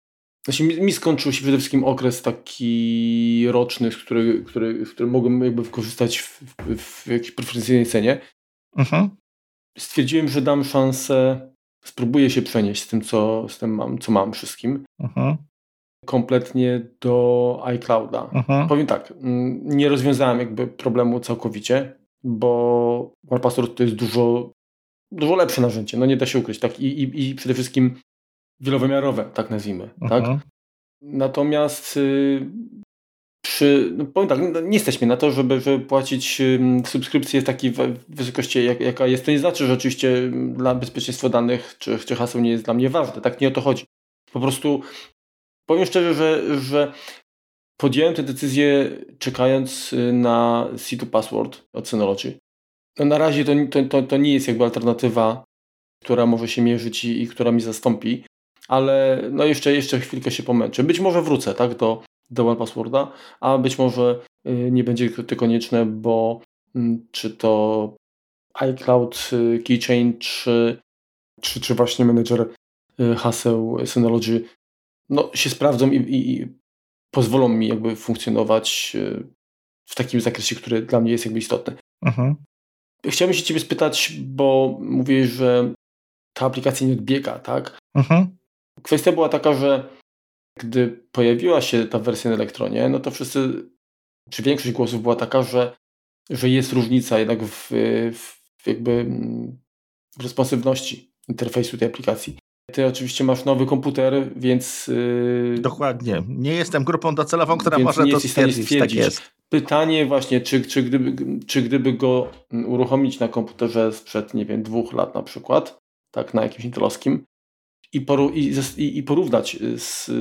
znaczy mi, mi skończył się przede wszystkim okres taki roczny, z który, który, w którym mogłem jakby wykorzystać w, w, w jakiejś preferencyjnej cenie. Mhm. Stwierdziłem, że dam szansę, spróbuję się przenieść z tym, co, z tym mam, co mam wszystkim. Mhm kompletnie do iClouda. Mhm. Powiem tak, nie rozwiązałem jakby problemu całkowicie, bo OnePassword to jest dużo, dużo lepsze narzędzie, no nie da się ukryć, tak? I, i, i przede wszystkim wielowymiarowe, tak nazwijmy, tak? mhm. tak? Natomiast y, przy, no powiem tak, no, nie jesteśmy na to, żeby, żeby płacić y, subskrypcję w takiej wysokości, jak, jaka jest. To nie znaczy, że oczywiście dla bezpieczeństwa danych czy, czy haseł nie jest dla mnie ważne. Tak nie o to chodzi. Po prostu Powiem szczerze, że, że podjąłem tę decyzję czekając y, na C2 Password od Synology. No na razie to, to, to, nie jest jakby alternatywa, która może się mierzyć i, i która mi zastąpi, ale no jeszcze, jeszcze chwilkę się pomęczę. Być może wrócę tak, do, do One Passworda, a być może y, nie będzie to konieczne, bo mm, czy to iCloud, y, Keychain, czy, czy, czy właśnie menedżer haseł Synology no, się sprawdzą i, i, i pozwolą mi jakby funkcjonować w takim zakresie, który dla mnie jest jakby istotny. Mhm. Chciałbym się ciebie spytać, bo mówisz, że ta aplikacja nie odbiega, tak? Mhm. Kwestia była taka, że gdy pojawiła się ta wersja na elektronie, no to wszyscy, czy większość głosów była taka, że, że jest różnica jednak w, w jakby mm, w responsywności interfejsu tej aplikacji. Ty oczywiście masz nowy komputer, więc. Yy... Dokładnie. Nie jestem grupą docelową, która może to stwierdzić. stwierdzić. Tak jest. Pytanie właśnie, czy, czy, gdyby, czy gdyby go uruchomić na komputerze sprzed, nie wiem, dwóch lat na przykład, tak, na jakimś intelowskim, i, poru, i, i, porównać z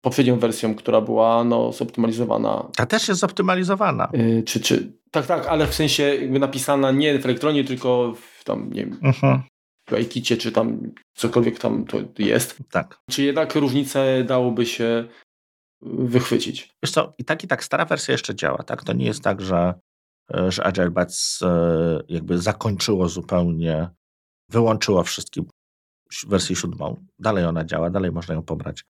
poprzednią wersją, która była no, zoptymalizowana. Ta też jest zoptymalizowana. Yy, czy, czy, tak, tak, ale w sensie jakby napisana nie w elektronie, tylko w tam, nie wiem, uh-huh. w iKicie, czy tam cokolwiek tam to jest. Tak. Czy jednak różnice dałoby się wychwycić? Wiesz co, i tak i tak stara wersja jeszcze działa, tak? To nie jest tak, że, że Agile Bats e, jakby zakończyło zupełnie, wyłączyło wszystkie wersję siódmą. Dalej ona działa, dalej można ją pobrać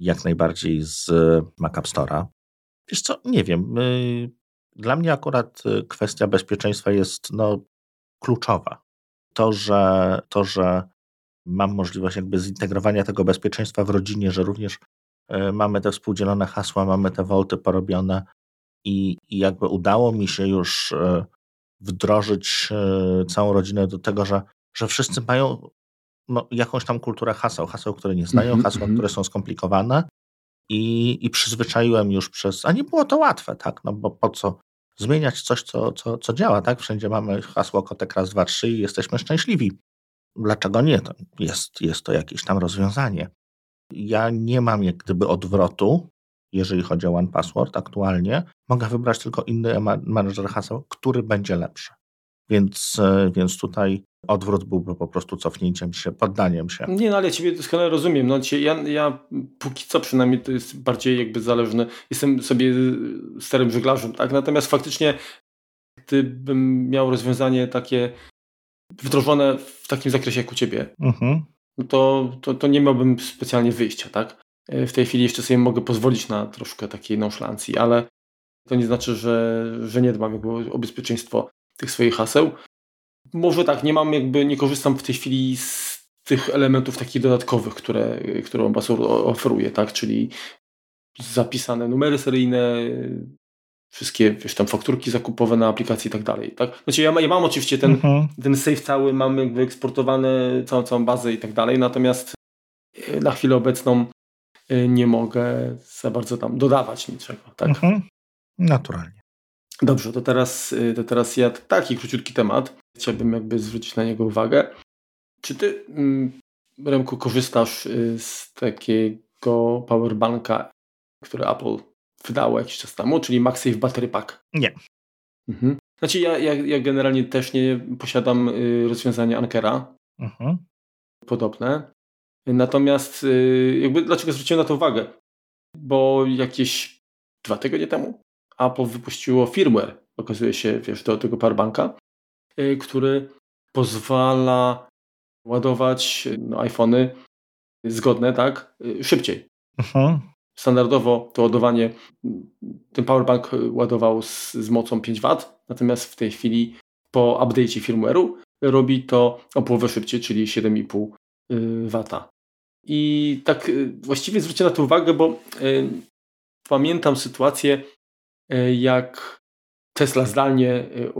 jak najbardziej z Mac App Store'a. Wiesz co, nie wiem. Dla mnie akurat y, kwestia bezpieczeństwa jest no, kluczowa. To że, to, że mam możliwość jakby zintegrowania tego bezpieczeństwa w rodzinie, że również y, mamy te współdzielone hasła, mamy te wolty porobione i, i jakby udało mi się już y, wdrożyć całą rodzinę do tego, że, że wszyscy mają no, jakąś tam kulturę haseł, haseł, które nie znają, -hmm. hasła, mhm. które są skomplikowane i, i przyzwyczaiłem już przez, a nie było to łatwe, tak, no bo po co zmieniać coś, co, co, co działa, tak, wszędzie mamy hasło kotek raz, dwa, trzy i jesteśmy szczęśliwi. Dlaczego nie? Jest, jest to jakieś tam rozwiązanie. Ja nie mam jak gdyby odwrotu, jeżeli chodzi o One Password aktualnie. Mogę wybrać tylko inny manager haseł, który będzie lepszy. Więc, e, więc tutaj odwrót byłby po prostu cofnięciem się, poddaniem się. Nie, no ale Ciebie doskonale rozumiem. No, ja, ja póki co przynajmniej to jest bardziej jakby zależne. Jestem sobie starym żeglarzem, tak? Natomiast faktycznie gdybym miał rozwiązanie takie wdrożone w takim zakresie jak u Ciebie, mhm. to, to, to nie miałbym specjalnie wyjścia, tak? E, w tej chwili jeszcze sobie mogę pozwolić na troszkę takiej nonszlancji, ale to nie znaczy, że, że nie dbam jakby o bezpieczeństwo tych swoich haseł. Może tak, nie mam jakby, nie korzystam w tej chwili z tych elementów takich dodatkowych, które, które Ambassador oferuje, tak, czyli zapisane numery seryjne, wszystkie wiesz, tam fakturki zakupowe na aplikacji i tak dalej. Tak? Znaczy ja, ja mam oczywiście ten, mhm. ten save cały, mam jakby eksportowane całą, całą bazę i tak dalej, natomiast e, na chwilę obecną e, nie mogę za bardzo tam dodawać niczego. Tak? Mhm. Naturalnie. Dobrze, to teraz, y, to teraz ja taki króciutki temat. Chciałbym jakby zwrócić na niego uwagę. Czy ty, mm, Remku, korzystasz y, z takiego powerbanka, który Apple wydało jakiś czas temu, czyli MagSafe Battery Pack? Nie. Mhm. Znaczy ja, ja, ja generalnie też nie posiadam y, rozwiązania Ankera. Mhm. Podobne. Natomiast jakby dlaczego zwróciłem na to uwagę? Bo jakieś dwa tygodnie temu Apple wypuściło firmware, okazuje się, wiesz, do tego powerbanka, y, który pozwala ładować no, iPhony zgodne, tak, y, szybciej. Mhm. Standardowo to ładowanie, ten powerbank ładował z, z mocą 5 W, natomiast w tej chwili po update'cie firmware'u robi to o połowę szybciej, czyli 7,5 y, W. I tak właściwie zwróćcie na to uwagę, bo pamiętam sytuację, jak Tesla zdalnie e,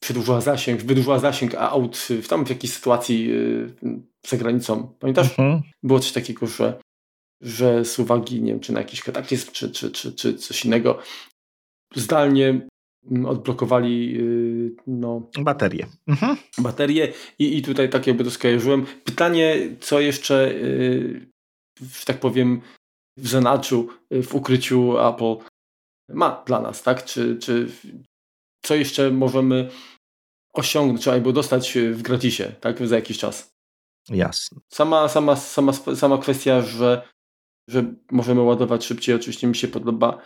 przedłużyła zasięg, wydłużyła zasięg a aut w tam w jakiejś sytuacji e, za granicą. Pamiętasz? Mhm. Było coś takiego, że, że z uwagi, nie wiem, czy na jakiś kataklizm, czy, czy, czy, czy coś innego, zdalnie mm, odblokowali no, baterie. Mhm. Baterie i, i tutaj tak jakby to skojarzyłem. Pytanie, co jeszcze, że tak powiem, w zanadrzu, w ukryciu Apple ma dla nas, tak? Czy, czy co jeszcze możemy osiągnąć, albo dostać w gratisie, tak? Za jakiś czas. Jasne. Sama, sama, sama, sama kwestia, że, że możemy ładować szybciej, oczywiście mi się podoba.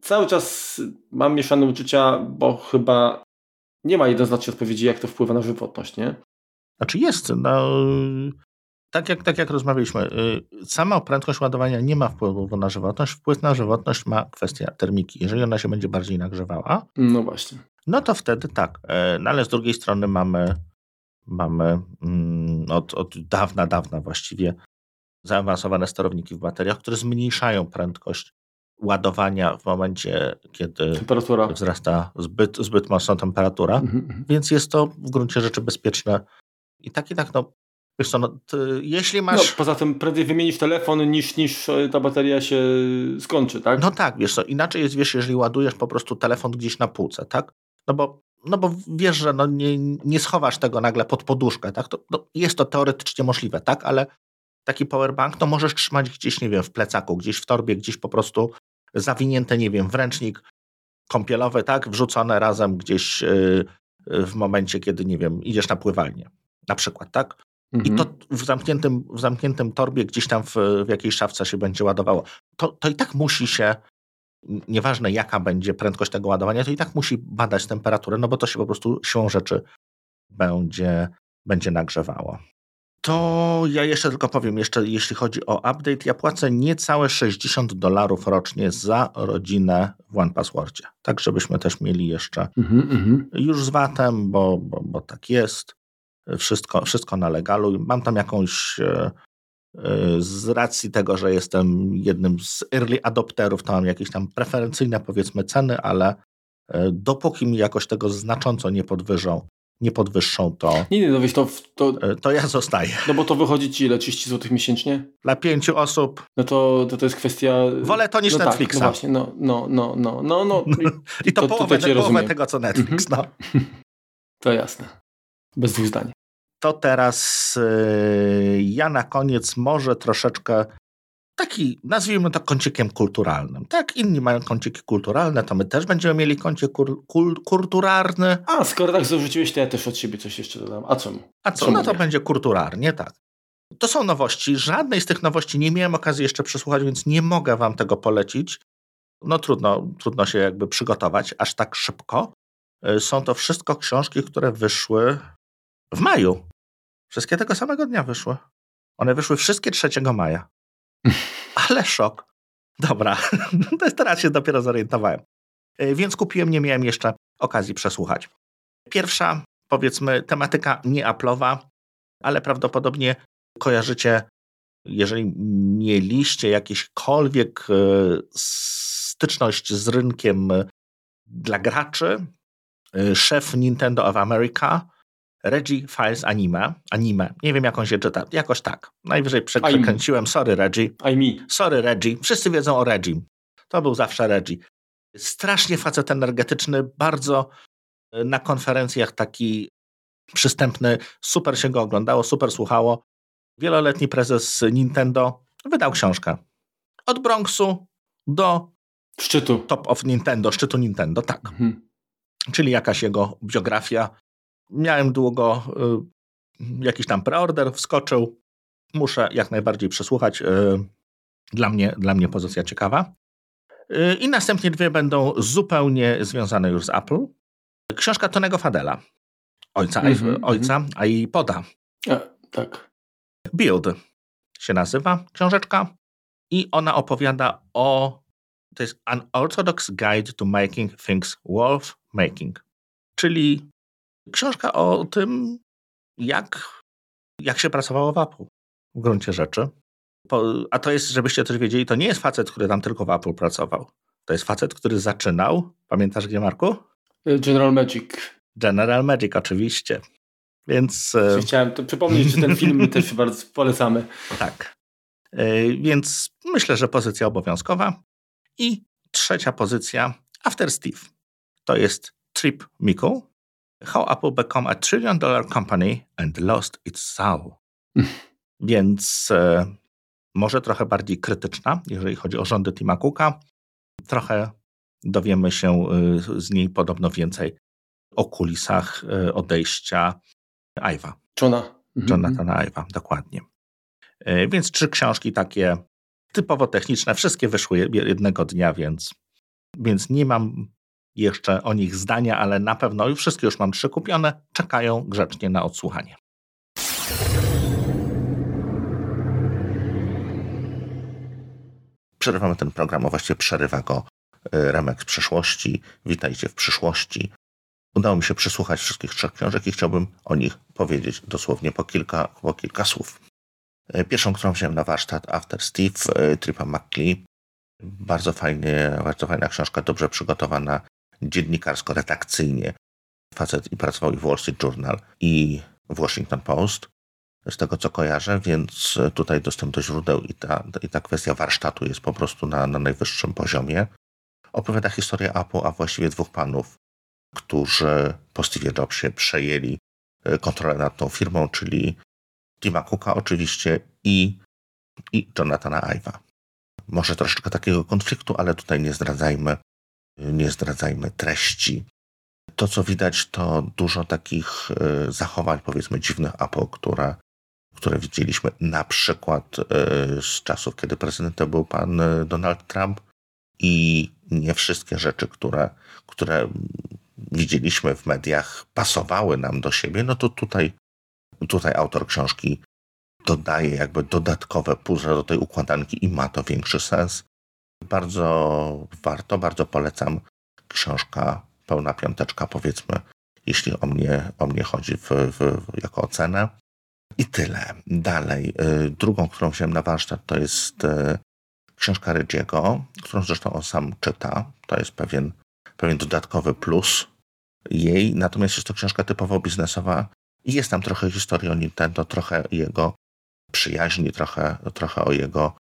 Cały czas mam mieszane uczucia, bo chyba nie ma jednoznacznej odpowiedzi, jak to wpływa na żywotność, nie? Znaczy jest. No, tak jak, tak jak rozmawialiśmy, y, sama prędkość ładowania nie ma wpływu na żywotność. Wpływ na żywotność ma kwestia termiki. Jeżeli ona się będzie bardziej nagrzewała, no właśnie. No to wtedy tak. E, no ale z drugiej strony mamy, mamy mm, od, od dawna, dawna właściwie zaawansowane sterowniki w bateriach, które zmniejszają prędkość ładowania w momencie, kiedy temperatura. wzrasta zbyt, zbyt mocno temperatura, mhm, mhm. więc jest to w gruncie rzeczy bezpieczne. I tak i tak, no, wiesz co, no, jeśli masz... No, poza tym prędzej wymienisz telefon niż, niż ta bateria się skończy, tak? No tak, wiesz co, inaczej jest, wiesz, jeżeli ładujesz po prostu telefon gdzieś na półce, tak? No bo, no bo wiesz, że no nie, nie schowasz tego nagle pod poduszkę, tak? To, no jest to teoretycznie możliwe, tak? Ale taki powerbank to możesz trzymać gdzieś, nie wiem, w plecaku, gdzieś w torbie, gdzieś po prostu zawinięte, nie wiem, w ręcznik kąpielowy, tak, wrzucone razem gdzieś y, y, w momencie, kiedy, nie wiem, idziesz na pływalnię, na przykład, tak? Mhm. I to w zamkniętym, w zamkniętym torbie gdzieś tam w, w jakiejś szafce się będzie ładowało. To, to i tak musi się, nieważne jaka będzie prędkość tego ładowania, to i tak musi badać temperaturę, no bo to się po prostu siłą rzeczy będzie, będzie nagrzewało. To ja jeszcze tylko powiem, jeszcze jeśli chodzi o update, ja płacę niecałe 60 dolarów rocznie za rodzinę w OnePasswordzie. Tak, żebyśmy też mieli jeszcze mm -hmm. już z VAT-em, bo, bo, bo, tak jest. Wszystko, wszystko na legalu. Mam tam jakąś e, e, z racji tego, że jestem jednym z early adopterów, to mam jakieś tam preferencyjne powiedzmy ceny, ale e, dopóki mi jakoś tego znacząco nie podwyżą, nie podwyższą to. Nie, nie, no wiesz, to, to, to ja zostaję. No bo to wychodzi ci ile? 30 zł miesięcznie? Dla pięciu osób. No to, to, to jest kwestia. Wolę to niż no Netflixa. Tak, no właśnie, no, no, no, no, no. no. I to, to połowę, to połowę tego, co Netflix, mhm. no. To jasne. Bez dwóch zdań. To teraz yy, ja na koniec może troszeczkę taki, nazwijmy to kącikiem kulturalnym. Tak, inni mają kąciki kulturalne, to my też będziemy mieli kącik kur, kul, kulturalny. A, skoro tak zarzuciłeś, to ja też od siebie coś jeszcze dodam. A co? A co? co no to będzie kulturalnie, tak. To są nowości. Żadnej z tych nowości nie miałem okazji jeszcze przesłuchać, więc nie mogę wam tego polecić. No trudno, trudno się jakby przygotować aż tak szybko. Y, są to wszystko książki, które wyszły w maju. Wszystkie tego samego dnia wyszły. One wyszły wszystkie 3 maja. Ale szok. Dobra, teraz się dopiero zorientowałem. E, więc kupiłem, nie miałem jeszcze okazji przesłuchać. Pierwsza, powiedzmy, tematyka nie Apple'owa, ale prawdopodobnie kojarzycie, jeżeli mieliście jakiekolwiek e, styczność z rynkiem dla graczy, e, szef Nintendo of America Reggie Files Anime. Anime. Nie wiem, jak on się czyta. Jakoś tak. Najwyżej przekręciłem. Sorry, Reggie. I me. Sorry, Reggie. Wszyscy wiedzą o Reggie. To był zawsze Reggie. Strasznie facet energetyczny, bardzo e, na konferencjach taki przystępny. Super się go oglądało, super słuchało. Wieloletni prezes Nintendo wydał książkę. Od Bronxu do szczytu. Top of Nintendo, szczytu Nintendo, tak. Mhm. Czyli jakaś jego biografia Miałem długo y, jakiś tam preorder, wskoczył. Muszę jak najbardziej przesłuchać. Y, dla mnie, dla mnie pozycja ciekawa. Y, I następnie dwie będą zupełnie związane już z Apple. Książka Tonego Fadela, ojca, mm -hmm, ojca mm -hmm. iPoda. A, tak. Build się nazywa książeczka i ona opowiada o to jest An Orthodox Guide to Making Things Worth Making, czyli Książka o tym, jak, jak się pracowało w Apple w gruncie rzeczy. a to jest, żebyście też wiedzieli, to nie jest facet, który tam tylko w Apple pracował. To jest facet, który zaczynał. Pamiętasz gdzie, Marku? General Magic. General Magic, oczywiście. Więc. E, chciałem to przypomnieć, że ten film też bardzo polecamy. Tak. E, więc myślę, że pozycja obowiązkowa. I trzecia pozycja, After Steve. To jest Trip Miku. How Apple Become a Trillion Dollar Company and Lost Its Soul. Więc e, może trochę bardziej krytyczna, jeżeli chodzi o rządy Tima Cooka. Trochę dowiemy się e, z niej podobno więcej o kulisach e, odejścia Iva. Johna. Jonathana mhm. Iva, dokładnie. E, więc trzy książki takie typowo techniczne, wszystkie wyszły jednego dnia, więc, więc nie mam jeszcze o nich zdania, ale na pewno już wszystkie już mam trzy kupione, czekają grzecznie na odsłuchanie. Przerywamy ten program, a właściwie przerywa go e, Remek z przeszłości. Witajcie w przyszłości. Udało mi się przesłuchać wszystkich trzech książek i chciałbym o nich powiedzieć dosłownie po kilka, po kilka słów. E, pierwszą, którą wziąłem na warsztat, After Steve, e, Tripa McClee. Bardzo, fajnie, bardzo fajna książka, dobrze przygotowana dziennikarsko-redakcyjnie. Facet i pracował i w Wall Street Journal i w Washington Post, z tego co kojarzę, więc tutaj dostęp do źródeł i ta, i ta kwestia warsztatu jest po prostu na, na najwyższym poziomie. Opowiada historię Apple, a właściwie dwóch panów, którzy po Steve Jobsie przejęli e, kontrolę nad tą firmą, czyli Tima Cooka oczywiście i, i Jonathana Ive'a. Może troszeczkę takiego konfliktu, ale tutaj nie zdradzajmy, nie zdradzajmy treści. To, co widać, to dużo takich e, zachowań, powiedzmy, dziwnych Apple, które, które widzieliśmy na przykład e, z czasów, kiedy prezydentem był pan Donald Trump i nie wszystkie rzeczy, które, które widzieliśmy w mediach, pasowały nam do siebie, no to tutaj, tutaj autor książki dodaje jakby dodatkowe puzzle do tej układanki i ma to większy sens. Bardzo warto, bardzo polecam. Książka pełna piąteczka, powiedzmy, jeśli o mnie, o mnie chodzi w, w, jako ocenę. I tyle. Dalej. Y, drugą, którą wziąłem na warsztat, to jest y, książka Rydziego, którą zresztą on sam czyta. To jest pewien, pewien dodatkowy plus jej. Natomiast jest to książka typowo biznesowa i jest tam trochę historii o Nintendo, trochę jego przyjaźni, trochę, trochę o jego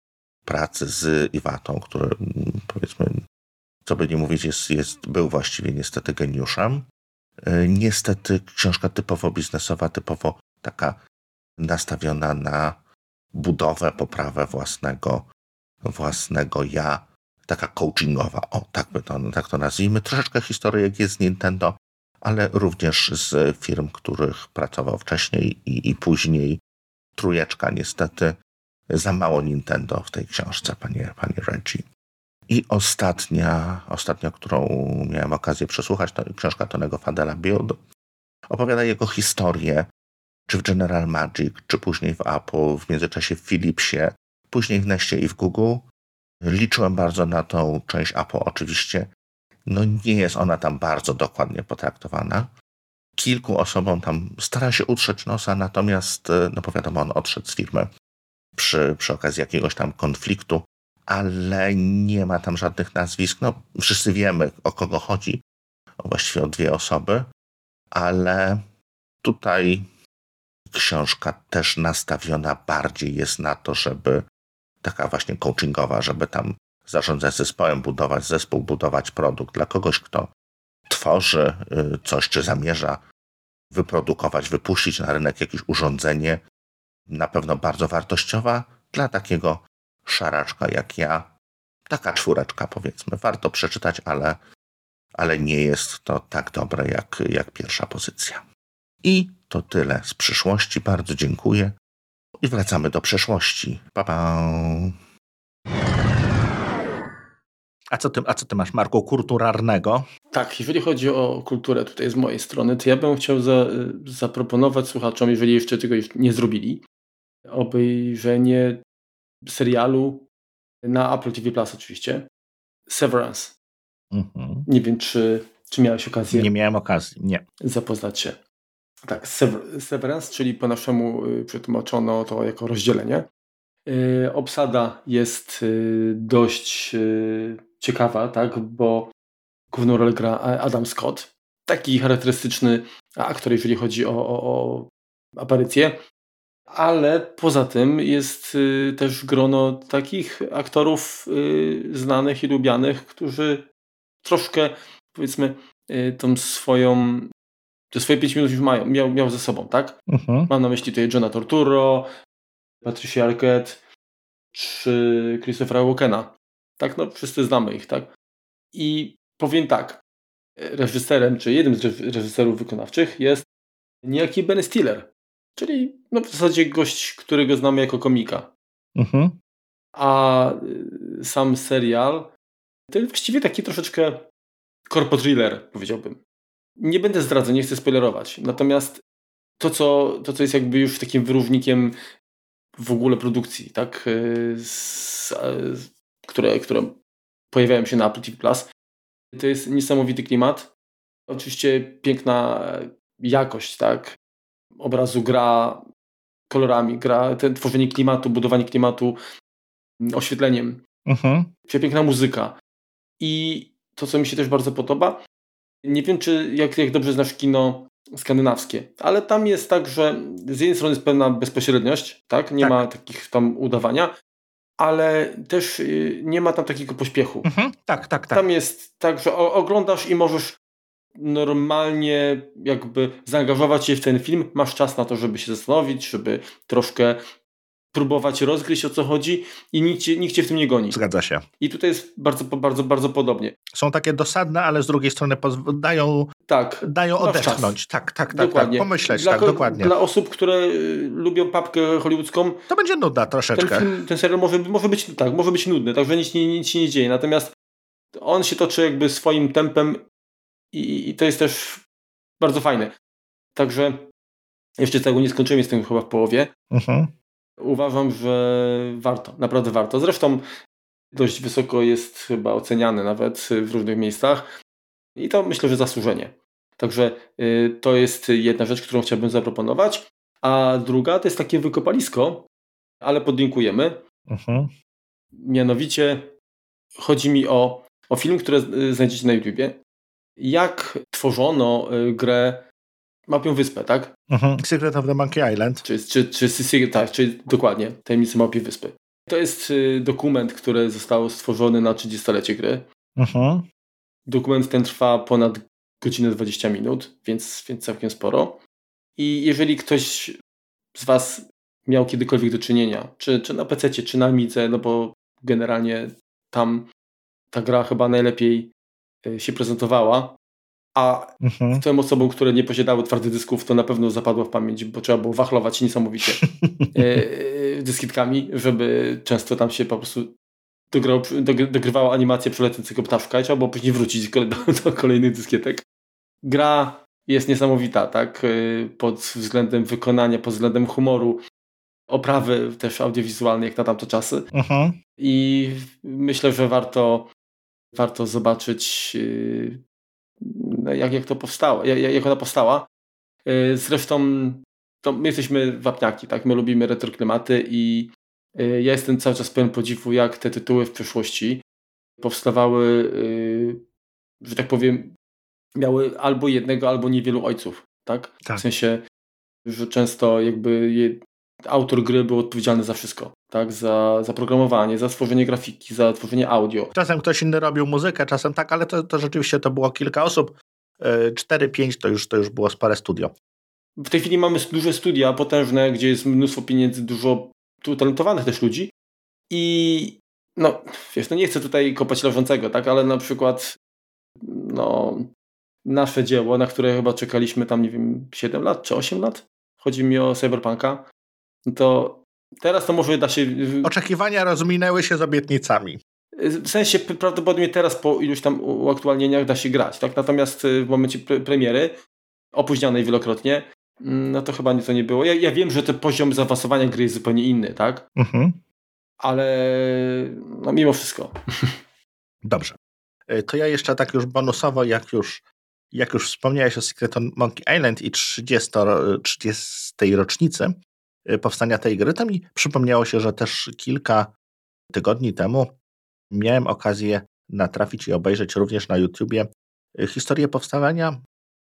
pracy z Iwatą, który mm, powiedzmy, co by nie mówić, jest, jest, był właściwie niestety geniuszem. E, niestety książka typowo biznesowa, typowo taka nastawiona na budowę, poprawę własnego, własnego ja, taka coachingowa, o tak, by to, tak to nazwijmy. Troszeczkę historii, jak jest z Nintendo, ale również z firm, których pracował wcześniej i, i później. Trójeczka niestety. Za mało Nintendo w tej książce, panie, panie Reggie. I ostatnia, ostatnia, którą miałem okazję przesłuchać, to książka Tonego Fadela Build. Opowiada jego historię, czy w General Magic, czy później w Apple, w międzyczasie w Philipsie, później w Nestie i w Google. Liczyłem bardzo na tą część Apple oczywiście. No nie jest ona tam bardzo dokładnie potraktowana. Kilku osobom tam stara się utrzeć nosa, natomiast, no bo wiadomo, on odszedł z firmy przy, przy okazji jakiegoś tam konfliktu, ale nie ma tam żadnych nazwisk. No, wszyscy wiemy, o kogo chodzi, właściwie o dwie osoby, ale tutaj książka też nastawiona bardziej jest na to, żeby taka właśnie coachingowa, żeby tam zarządzać zespołem, budować zespół, budować produkt dla kogoś, kto tworzy y, coś, czy zamierza wyprodukować, wypuścić na rynek jakieś urządzenie, na pewno bardzo wartościowa dla takiego szaraczka jak ja. Taka czwóreczka powiedzmy. Warto przeczytać, ale, ale nie jest to tak dobre jak, jak pierwsza pozycja. I to tyle z przyszłości. Bardzo dziękuję. I wracamy do przeszłości. Pa, pa. A co, ty, a co ty masz, Marku, kulturalnego? Tak, jeżeli chodzi o kulturę tutaj z mojej strony, to ja bym chciał za, zaproponować słuchaczom, jeżeli jeszcze tego nie zrobili, obejrzenie serialu na Apple TV Plus oczywiście, Severance. Mhm. Nie wiem, czy, czy miałeś okazję. Nie miałem okazji, nie. Zapoznać się. Tak, Severance, czyli po naszemu y, przetłumaczono to jako rozdzielenie. Y, obsada jest y, dość ciekawa, tak, bo główną rolę gra Adam Scott. Taki charakterystyczny aktor, jeżeli chodzi o, o, o aparycję. Ale poza tym jest też grono takich aktorów znanych i lubianych, którzy troszkę, powiedzmy, tą swoją te swoje 5 minut już mają, miał, miał ze sobą, tak? Mhm. Mam na myśli tutaj Johna Torturo, Patricia Arquette czy Christophera Walkena. Tak, no wszyscy znamy ich, tak? I powiem tak, reżyserem, czy jednym z reżyserów wykonawczych jest niejaki Ben Stiller, czyli no w zasadzie gość, którego znamy jako komika. Mhm. A y, sam serial to jest właściwie taki troszeczkę corpo thriller, powiedziałbym. Nie będę zdradzał, nie chcę spoilerować. Natomiast to co, to, co jest jakby już takim wyróżnikiem w ogóle produkcji, tak? Z, które, które pojawiają się na Apple TV Plus. To jest niesamowity klimat. Oczywiście piękna jakość, tak? Obrazu gra kolorami, gra, ten, tworzenie klimatu, budowanie klimatu, oświetleniem. Mhm. Piękna muzyka. I to, co mi się też bardzo podoba, nie wiem, czy jak, jak dobrze znasz kino skandynawskie, ale tam jest tak, że z jednej strony jest pewna bezpośredniość, tak? Nie tak. ma takich tam udawania, ale też y, nie ma tam takiego pośpiechu. Mhm. Tak, tak, tak. Tam jest tak, że oglądasz i możesz normalnie jakby zaangażować się w ten film, masz czas na to, żeby się zastanowić, żeby troszkę próbować rozgryźć o co chodzi i nikt cię, nikt cię w tym nie goni. Zgadza się. I tutaj jest bardzo, bardzo, bardzo podobnie. Są takie dosadne, ale z drugiej strony dają, tak, dają odetchnąć. Tak, tak, tak, tak, dokładnie. tak, pomyśleć, dla, tak, dokładnie. Dla osób, które y, lubią papkę hollywoodzką, to będzie nudna troszeczkę. Ten, film, ten serial może, może, być, tak, może być nudny, także nic, nic, nic się nie dzieje. Natomiast on się toczy jakby swoim tempem i, i to jest też bardzo fajne. Także jeszcze tego nie skończyłem, jestem chyba w połowie. Mhm. Uważam, że warto, naprawdę warto. Zresztą dość wysoko jest chyba oceniany nawet w różnych miejscach i to myślę, że zasłużenie. Także y, to jest jedna rzecz, którą chciałbym zaproponować. A druga to jest takie wykopalisko, ale podlinkujemy. Mhm. Mianowicie chodzi mi o, o film, który y, znajdziecie na YouTubie. Jak tworzono y, grę Mapią Wyspę, tak? Mhm. Secret of the Monkey Island. Czy, czy, czy, czy tak, czy dokładnie, Tajemnicy Małpiej Wyspy. To jest y, dokument, który został stworzony na 30-lecie gry. Mhm. Dokument ten trwa ponad godzinę 20 minut, więc, więc całkiem sporo. I jeżeli ktoś z Was miał kiedykolwiek do czynienia, czy, czy na PC, czy na Amidze, no bo generalnie tam ta gra chyba najlepiej się prezentowała, a mhm. tym osobom, które nie posiadały twardych dysków, to na pewno zapadło w pamięć, bo trzeba było wachlować niesamowicie e, e, dyskitkami, żeby często tam się po prostu dograł, dogrywała animację przelecącego ptaszka i trzeba było później wrócić do, do kolejnych dyskietek. Gra jest niesamowita, tak? Pod względem wykonania, pod względem humoru, oprawy też audiowizualnej jak na tamte czasy. Mhm. I myślę, że warto, warto zobaczyć jak, jak to powstało, jak, jak ona powstała. Y, zresztą to my jesteśmy wapniaki, tak? My lubimy retroklimaty i y, ja jestem cały czas pełen podziwu, jak te tytuły w przeszłości powstawały, że tak powiem, miały albo jednego, albo niewielu ojców, tak? tak. W sensie, że często jakby autor gry był odpowiedzialny za wszystko, tak? Za, za programowanie, za stworzenie grafiki, za tworzenie audio. Czasem ktoś inny robił muzykę, czasem tak, ale to, to rzeczywiście to było kilka osób. 4-5 e, to już, to już było spore studio. W tej chwili mamy duże studia potężne, gdzie jest mnóstwo pieniędzy, dużo talentowanych też ludzi i no, wiesz, no nie chcę tutaj kopać leżącego, tak, ale na przykład no, nasze dzieło, na które chyba czekaliśmy tam, nie wiem, 7 lat czy 8 lat, chodzi mi o Cyberpunka, to teraz to może da się... Oczekiwania rozminęły się z obietnicami. W sensie prawdopodobnie teraz po iluś tam uaktualnieniach da się grać, tak? Natomiast y, w momencie pre premiery, opóźnionej wielokrotnie, mm, no to chyba nic to nie było. Ja, ja wiem, że ten poziom zaawansowania gry jest zupełnie inny, tak? Mhm. Ale no mimo wszystko. Dobrze. Y, to ja jeszcze tak już bonusowo, jak już, jak już wspomniałeś o Secret on Monkey Island i 30, 30 rocznicy powstania tej gry, to mi przypomniało się, że też kilka tygodni temu miałem okazję natrafić i obejrzeć również na YouTubie y, historię powstawania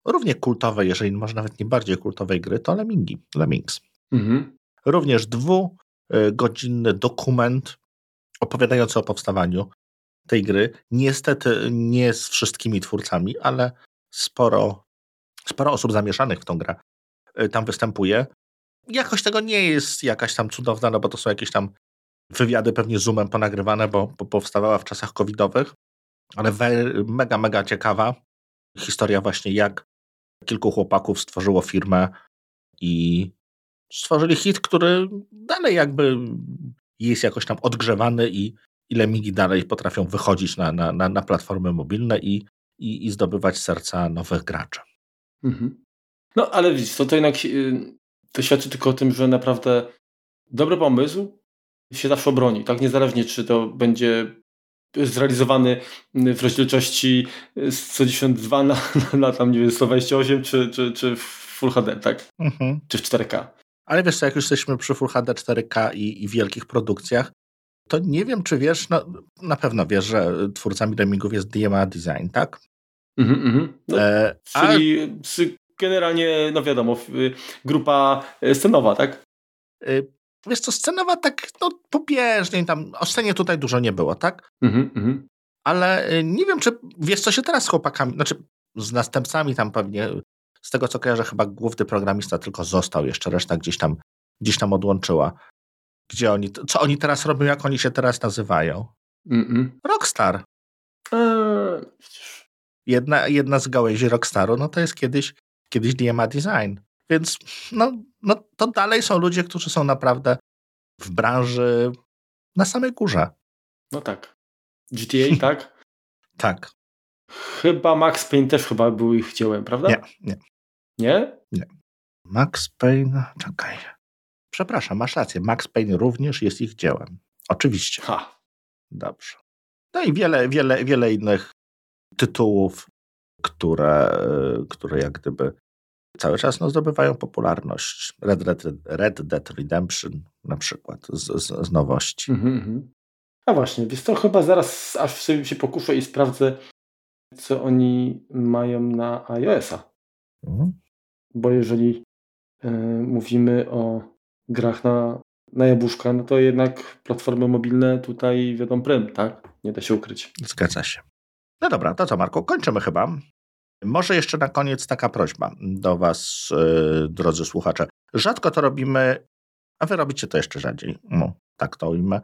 równie kultowej, jeżeli może nawet nie bardziej kultowej gry, to Lemmingi, Lemmings. Mhm. Również dwugodzinny dokument opowiadający o powstawaniu tej gry. Niestety nie z wszystkimi twórcami, ale sporo, sporo osób zamieszanych w tą grę y, tam występuje. Jakość tego nie jest jakaś tam cudowna, no bo to są jakieś tam wywiady pewnie Zoomem ponagrywane, bo, bo powstawała w czasach covidowych, ale mega, mega ciekawa historia właśnie jak kilku chłopaków stworzyło firmę i stworzyli hit, który dalej jakby jest jakoś tam odgrzewany i ile migi dalej potrafią wychodzić na, na, na, na platformy mobilne i, i, i zdobywać serca nowych graczy. Mhm. No ale widzisz, to, to jednak y, to świadczy tylko o tym, że naprawdę dobry pomysł, się zawsze obroni, tak? Niezależnie czy to będzie zrealizowany w rozdzielczości 192 na, na, na tam nie wiem 128 czy, czy, czy w Full HD, tak? Mhm. Czy w 4K. Ale wiesz co, jak już jesteśmy przy Full HD 4K i, i wielkich produkcjach, to nie wiem, czy wiesz, no, na pewno wiesz, że twórcami gamingów jest DMA Design, tak? Mhm, mhm. No, e, czyli a... generalnie, no wiadomo, grupa e, scenowa, tak? E, wiesz co, scenowa tak no, pobieżnie, tam o scenie tutaj dużo nie było, tak? Mhm, mhm. Ale nie wiem, czy wiesz, co się teraz z chłopakami, znaczy z następcami tam pewnie, z tego co kojarzę, chyba główny programista tylko został, jeszcze reszta gdzieś tam, gdzieś tam odłączyła. Gdzie oni, co oni teraz robią, jak oni się teraz nazywają? Mm-mm. Rockstar. Eee, jedna, jedna z gałęzi Rockstaru, no to jest kiedyś, kiedyś DMA Design. Więc no, no to dalej są ludzie, którzy są naprawdę w branży na samej górze. No tak. GTA, tak? tak. Chyba Max Payne też chyba był ich dziełem, prawda? Nie, nie. Nie? Nie. Max Payne, czekaj. Przepraszam, masz rację. Max Payne również jest ich dziełem. Oczywiście. Ha. Dobrze. No i wiele, wiele, wiele innych tytułów, które, które jak gdyby cały czas no, zdobywają popularność. Red, Red, Red Dead Redemption na przykład z, z, z nowości. Mm -hmm. A właśnie, więc to chyba zaraz aż sobie się pokuszę i sprawdzę, co oni mają na iOS-a. Mm. Bo jeżeli y, mówimy o grach na, na jabłuszka, no to jednak platformy mobilne tutaj wiadomo prym, tak? Nie da się ukryć. Zgadza się. No dobra, to co Marku, kończymy chyba. Może jeszcze na koniec taka prośba do Was, yy, drodzy słuchacze. Rzadko to robimy, a Wy robicie to jeszcze rzadziej. No, tak to ujmę.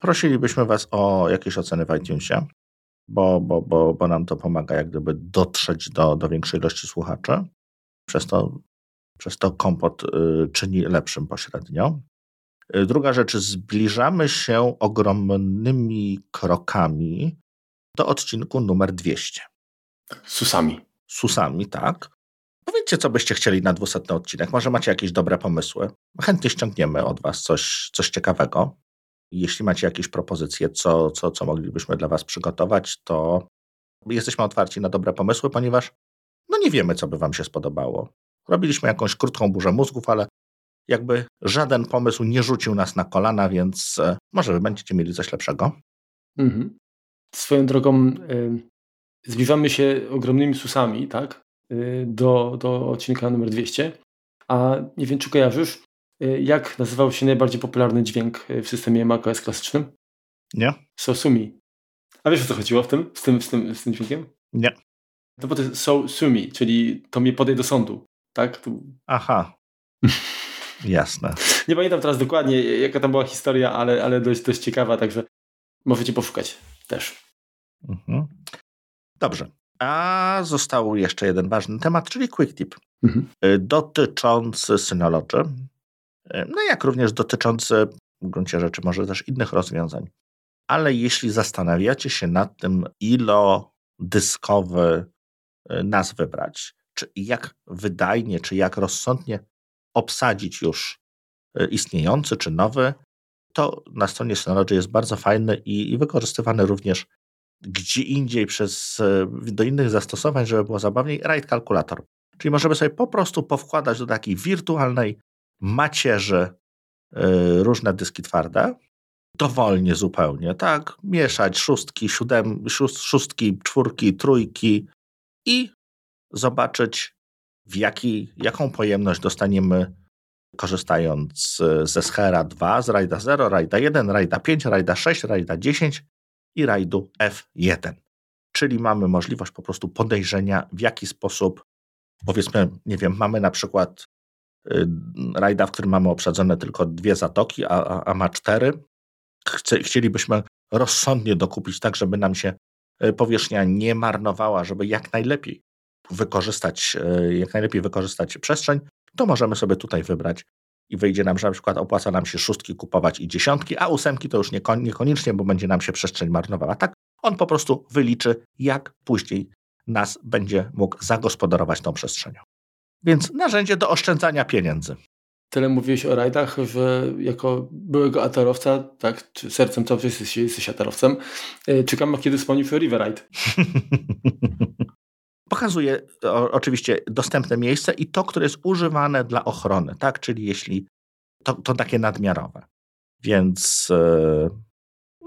Prosilibyśmy Was o jakieś oceny w iTunesie, bo, bo, bo, bo nam to pomaga jak gdyby dotrzeć do, do większej ilości słuchaczy. Przez to, przez to kompot yy, czyni lepszym pośrednio. Yy, druga rzecz, zbliżamy się ogromnymi krokami do odcinku numer 200. Susami. Susami, tak. Powiedzcie, co byście chcieli na dwusetny odcinek. Może macie jakieś dobre pomysły. Chętnie ściągniemy od Was coś, coś ciekawego. Jeśli macie jakieś propozycje, co, co, co moglibyśmy dla Was przygotować, to jesteśmy otwarci na dobre pomysły, ponieważ no nie wiemy, co by Wam się spodobało. Robiliśmy jakąś krótką burzę mózgów, ale jakby żaden pomysł nie rzucił nas na kolana, więc e, może Wy będziecie mieli coś lepszego. Mhm. Swoją drogą y, zbliżamy się ogromnymi susami, tak? Y, do, do odcinka numer 200. A nie wiem, czy kojarzysz, y, jak nazywał się najbardziej popularny dźwięk w systemie macOS klasycznym? Nie. Sosumi. A wiesz o co chodziło w tym, z tym, z tym, z tym dźwiękiem? Nie. No bo to jest so sumi, czyli to mnie podej do sądu, tak? Tu... Aha. Jasne. Nie pamiętam teraz dokładnie, jaka tam była historia, ale, ale dość, dość ciekawa, także możecie poszukać też. Mhm. Dobrze. A został jeszcze jeden ważny temat, czyli quick tip mhm. Y, dotyczący Synology. Y, no jak również dotyczący w gruncie rzeczy może też innych rozwiązań. Ale jeśli zastanawiacie się nad tym, ilo dyskowy y, nas wybrać, czy jak wydajnie, czy jak rozsądnie obsadzić już istniejący czy nowy, to na stronie Synology jest bardzo fajny i, i wykorzystywany również gdzie indziej przez, e, do innych zastosowań, żeby było zabawniej, RAID kalkulator. Czyli możemy sobie po prostu powkładać do takiej wirtualnej macierzy e, różne dyski twarde, dowolnie zupełnie, tak? Mieszać szóstki, siódem, szóstki, czwórki, trójki i zobaczyć, w jaki, jaką pojemność dostaniemy korzystając ze Schera 2, z RAIDa 0, RAIDa 1, RAIDa 5, RAIDa 6, RAIDa 10 i rajdu F1. Czyli mamy możliwość po prostu podejrzenia, w jaki sposób, powiedzmy, nie wiem, mamy na przykład y, rajda, w którym mamy obsadzone tylko dwie zatoki, a, a ma cztery. Chce, chcielibyśmy rozsądnie dokupić tak, żeby nam się y, powierzchnia nie marnowała, żeby jak najlepiej wykorzystać, y, jak najlepiej wykorzystać przestrzeń, to możemy sobie tutaj wybrać i wyjdzie nam, że na przykład opłaca nam się szóstki kupować i dziesiątki, a ósemki to już niekoniecznie, bo będzie nam się przestrzeń marnowała. Tak, on po prostu wyliczy, jak później nas będzie mógł zagospodarować tą przestrzenią. Więc narzędzie do oszczędzania pieniędzy. tyle mówiłeś o rajdach, że jako byłego atarowca, tak, sercem cały czas jesteś, jesteś atarowcem, e, czekam, kiedy spełnisz River Ride. Pokazuje o, oczywiście dostępne miejsce i to, które jest używane dla ochrony, tak? Czyli jeśli to, to takie nadmiarowe. Więc, yy,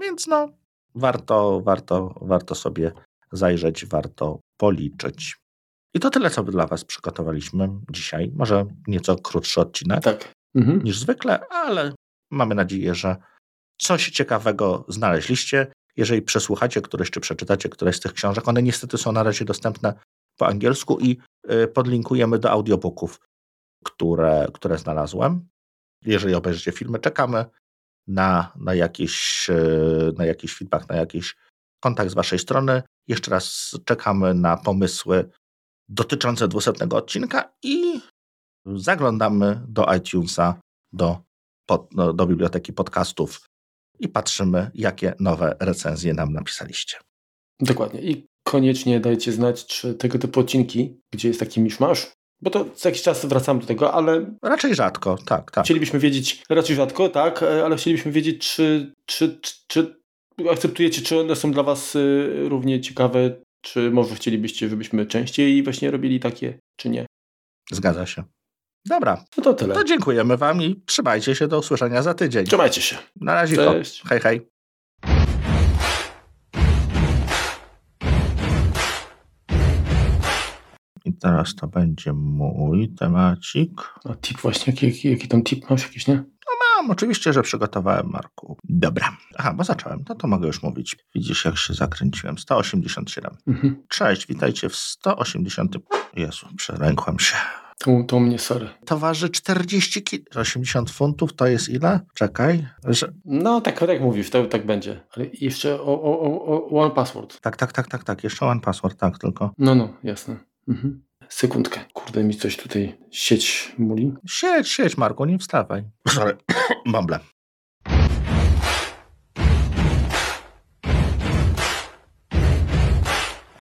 więc no, warto, warto, warto sobie zajrzeć, warto policzyć. I to tyle, co dla Was przygotowaliśmy dzisiaj. Może nieco krótszy odcinek tak. mhm. niż zwykle, ale mamy nadzieję, że coś ciekawego znaleźliście. Jeżeli przesłuchacie któreś, czy przeczytacie któreś z tych książek, one niestety są na razie dostępne po angielsku i y, podlinkujemy do audiobooków, które, które znalazłem. Jeżeli obejrzycie filmy, czekamy na, na, jakiś, y, na jakiś feedback, na jakiś kontakt z Waszej strony. Jeszcze raz czekamy na pomysły dotyczące dwusetnego odcinka i zaglądamy do iTunesa, do, pod, do, do biblioteki podcastów i patrzymy, jakie nowe recenzje nam napisaliście. Dokładnie. I koniecznie dajcie znać, czy tego typu odcinki, gdzie jest taki miszmasz, bo to co jakiś czas wracamy do tego, ale... Raczej rzadko, tak, tak. Chcielibyśmy wiedzieć, raczej rzadko, tak, ale chcielibyśmy wiedzieć, czy, czy, czy, czy akceptujecie, czy one są dla Was y, równie ciekawe, czy może chcielibyście, żebyśmy częściej właśnie robili takie, czy nie? Zgadza się. Dobra. No to tyle. To dziękujemy Wam i trzymajcie się do usłyszenia za tydzień. Trzymajcie się. Na razie. Cześć. Hej, hej. Teraz to będzie mój temacik. A tip właśnie, jaki, jaki, tam tip masz jakiś, nie? Mam, oczywiście, że przygotowałem, Marku. Dobra. Aha, bo zacząłem, no to mogę już mówić. Widzisz, jak się zakręciłem. 187. Mhm. Cześć, witajcie w 180. Jezu, przerękłem się. To, to mnie, sorry. To waży 40 kg. 80 funtów to jest ile? Czekaj. Że... No, tak, tak jak mówisz, to tak będzie. Ale jeszcze o, o, o One Password. Tak, tak, tak, tak, tak. Jeszcze One Password, tak, tylko. No, no, jasne. Mhm. Sekundkę. Kurde, mi coś tutaj sieć muli. Sieć, sieć, Marku, nie wstawaj. Sorry, bąble.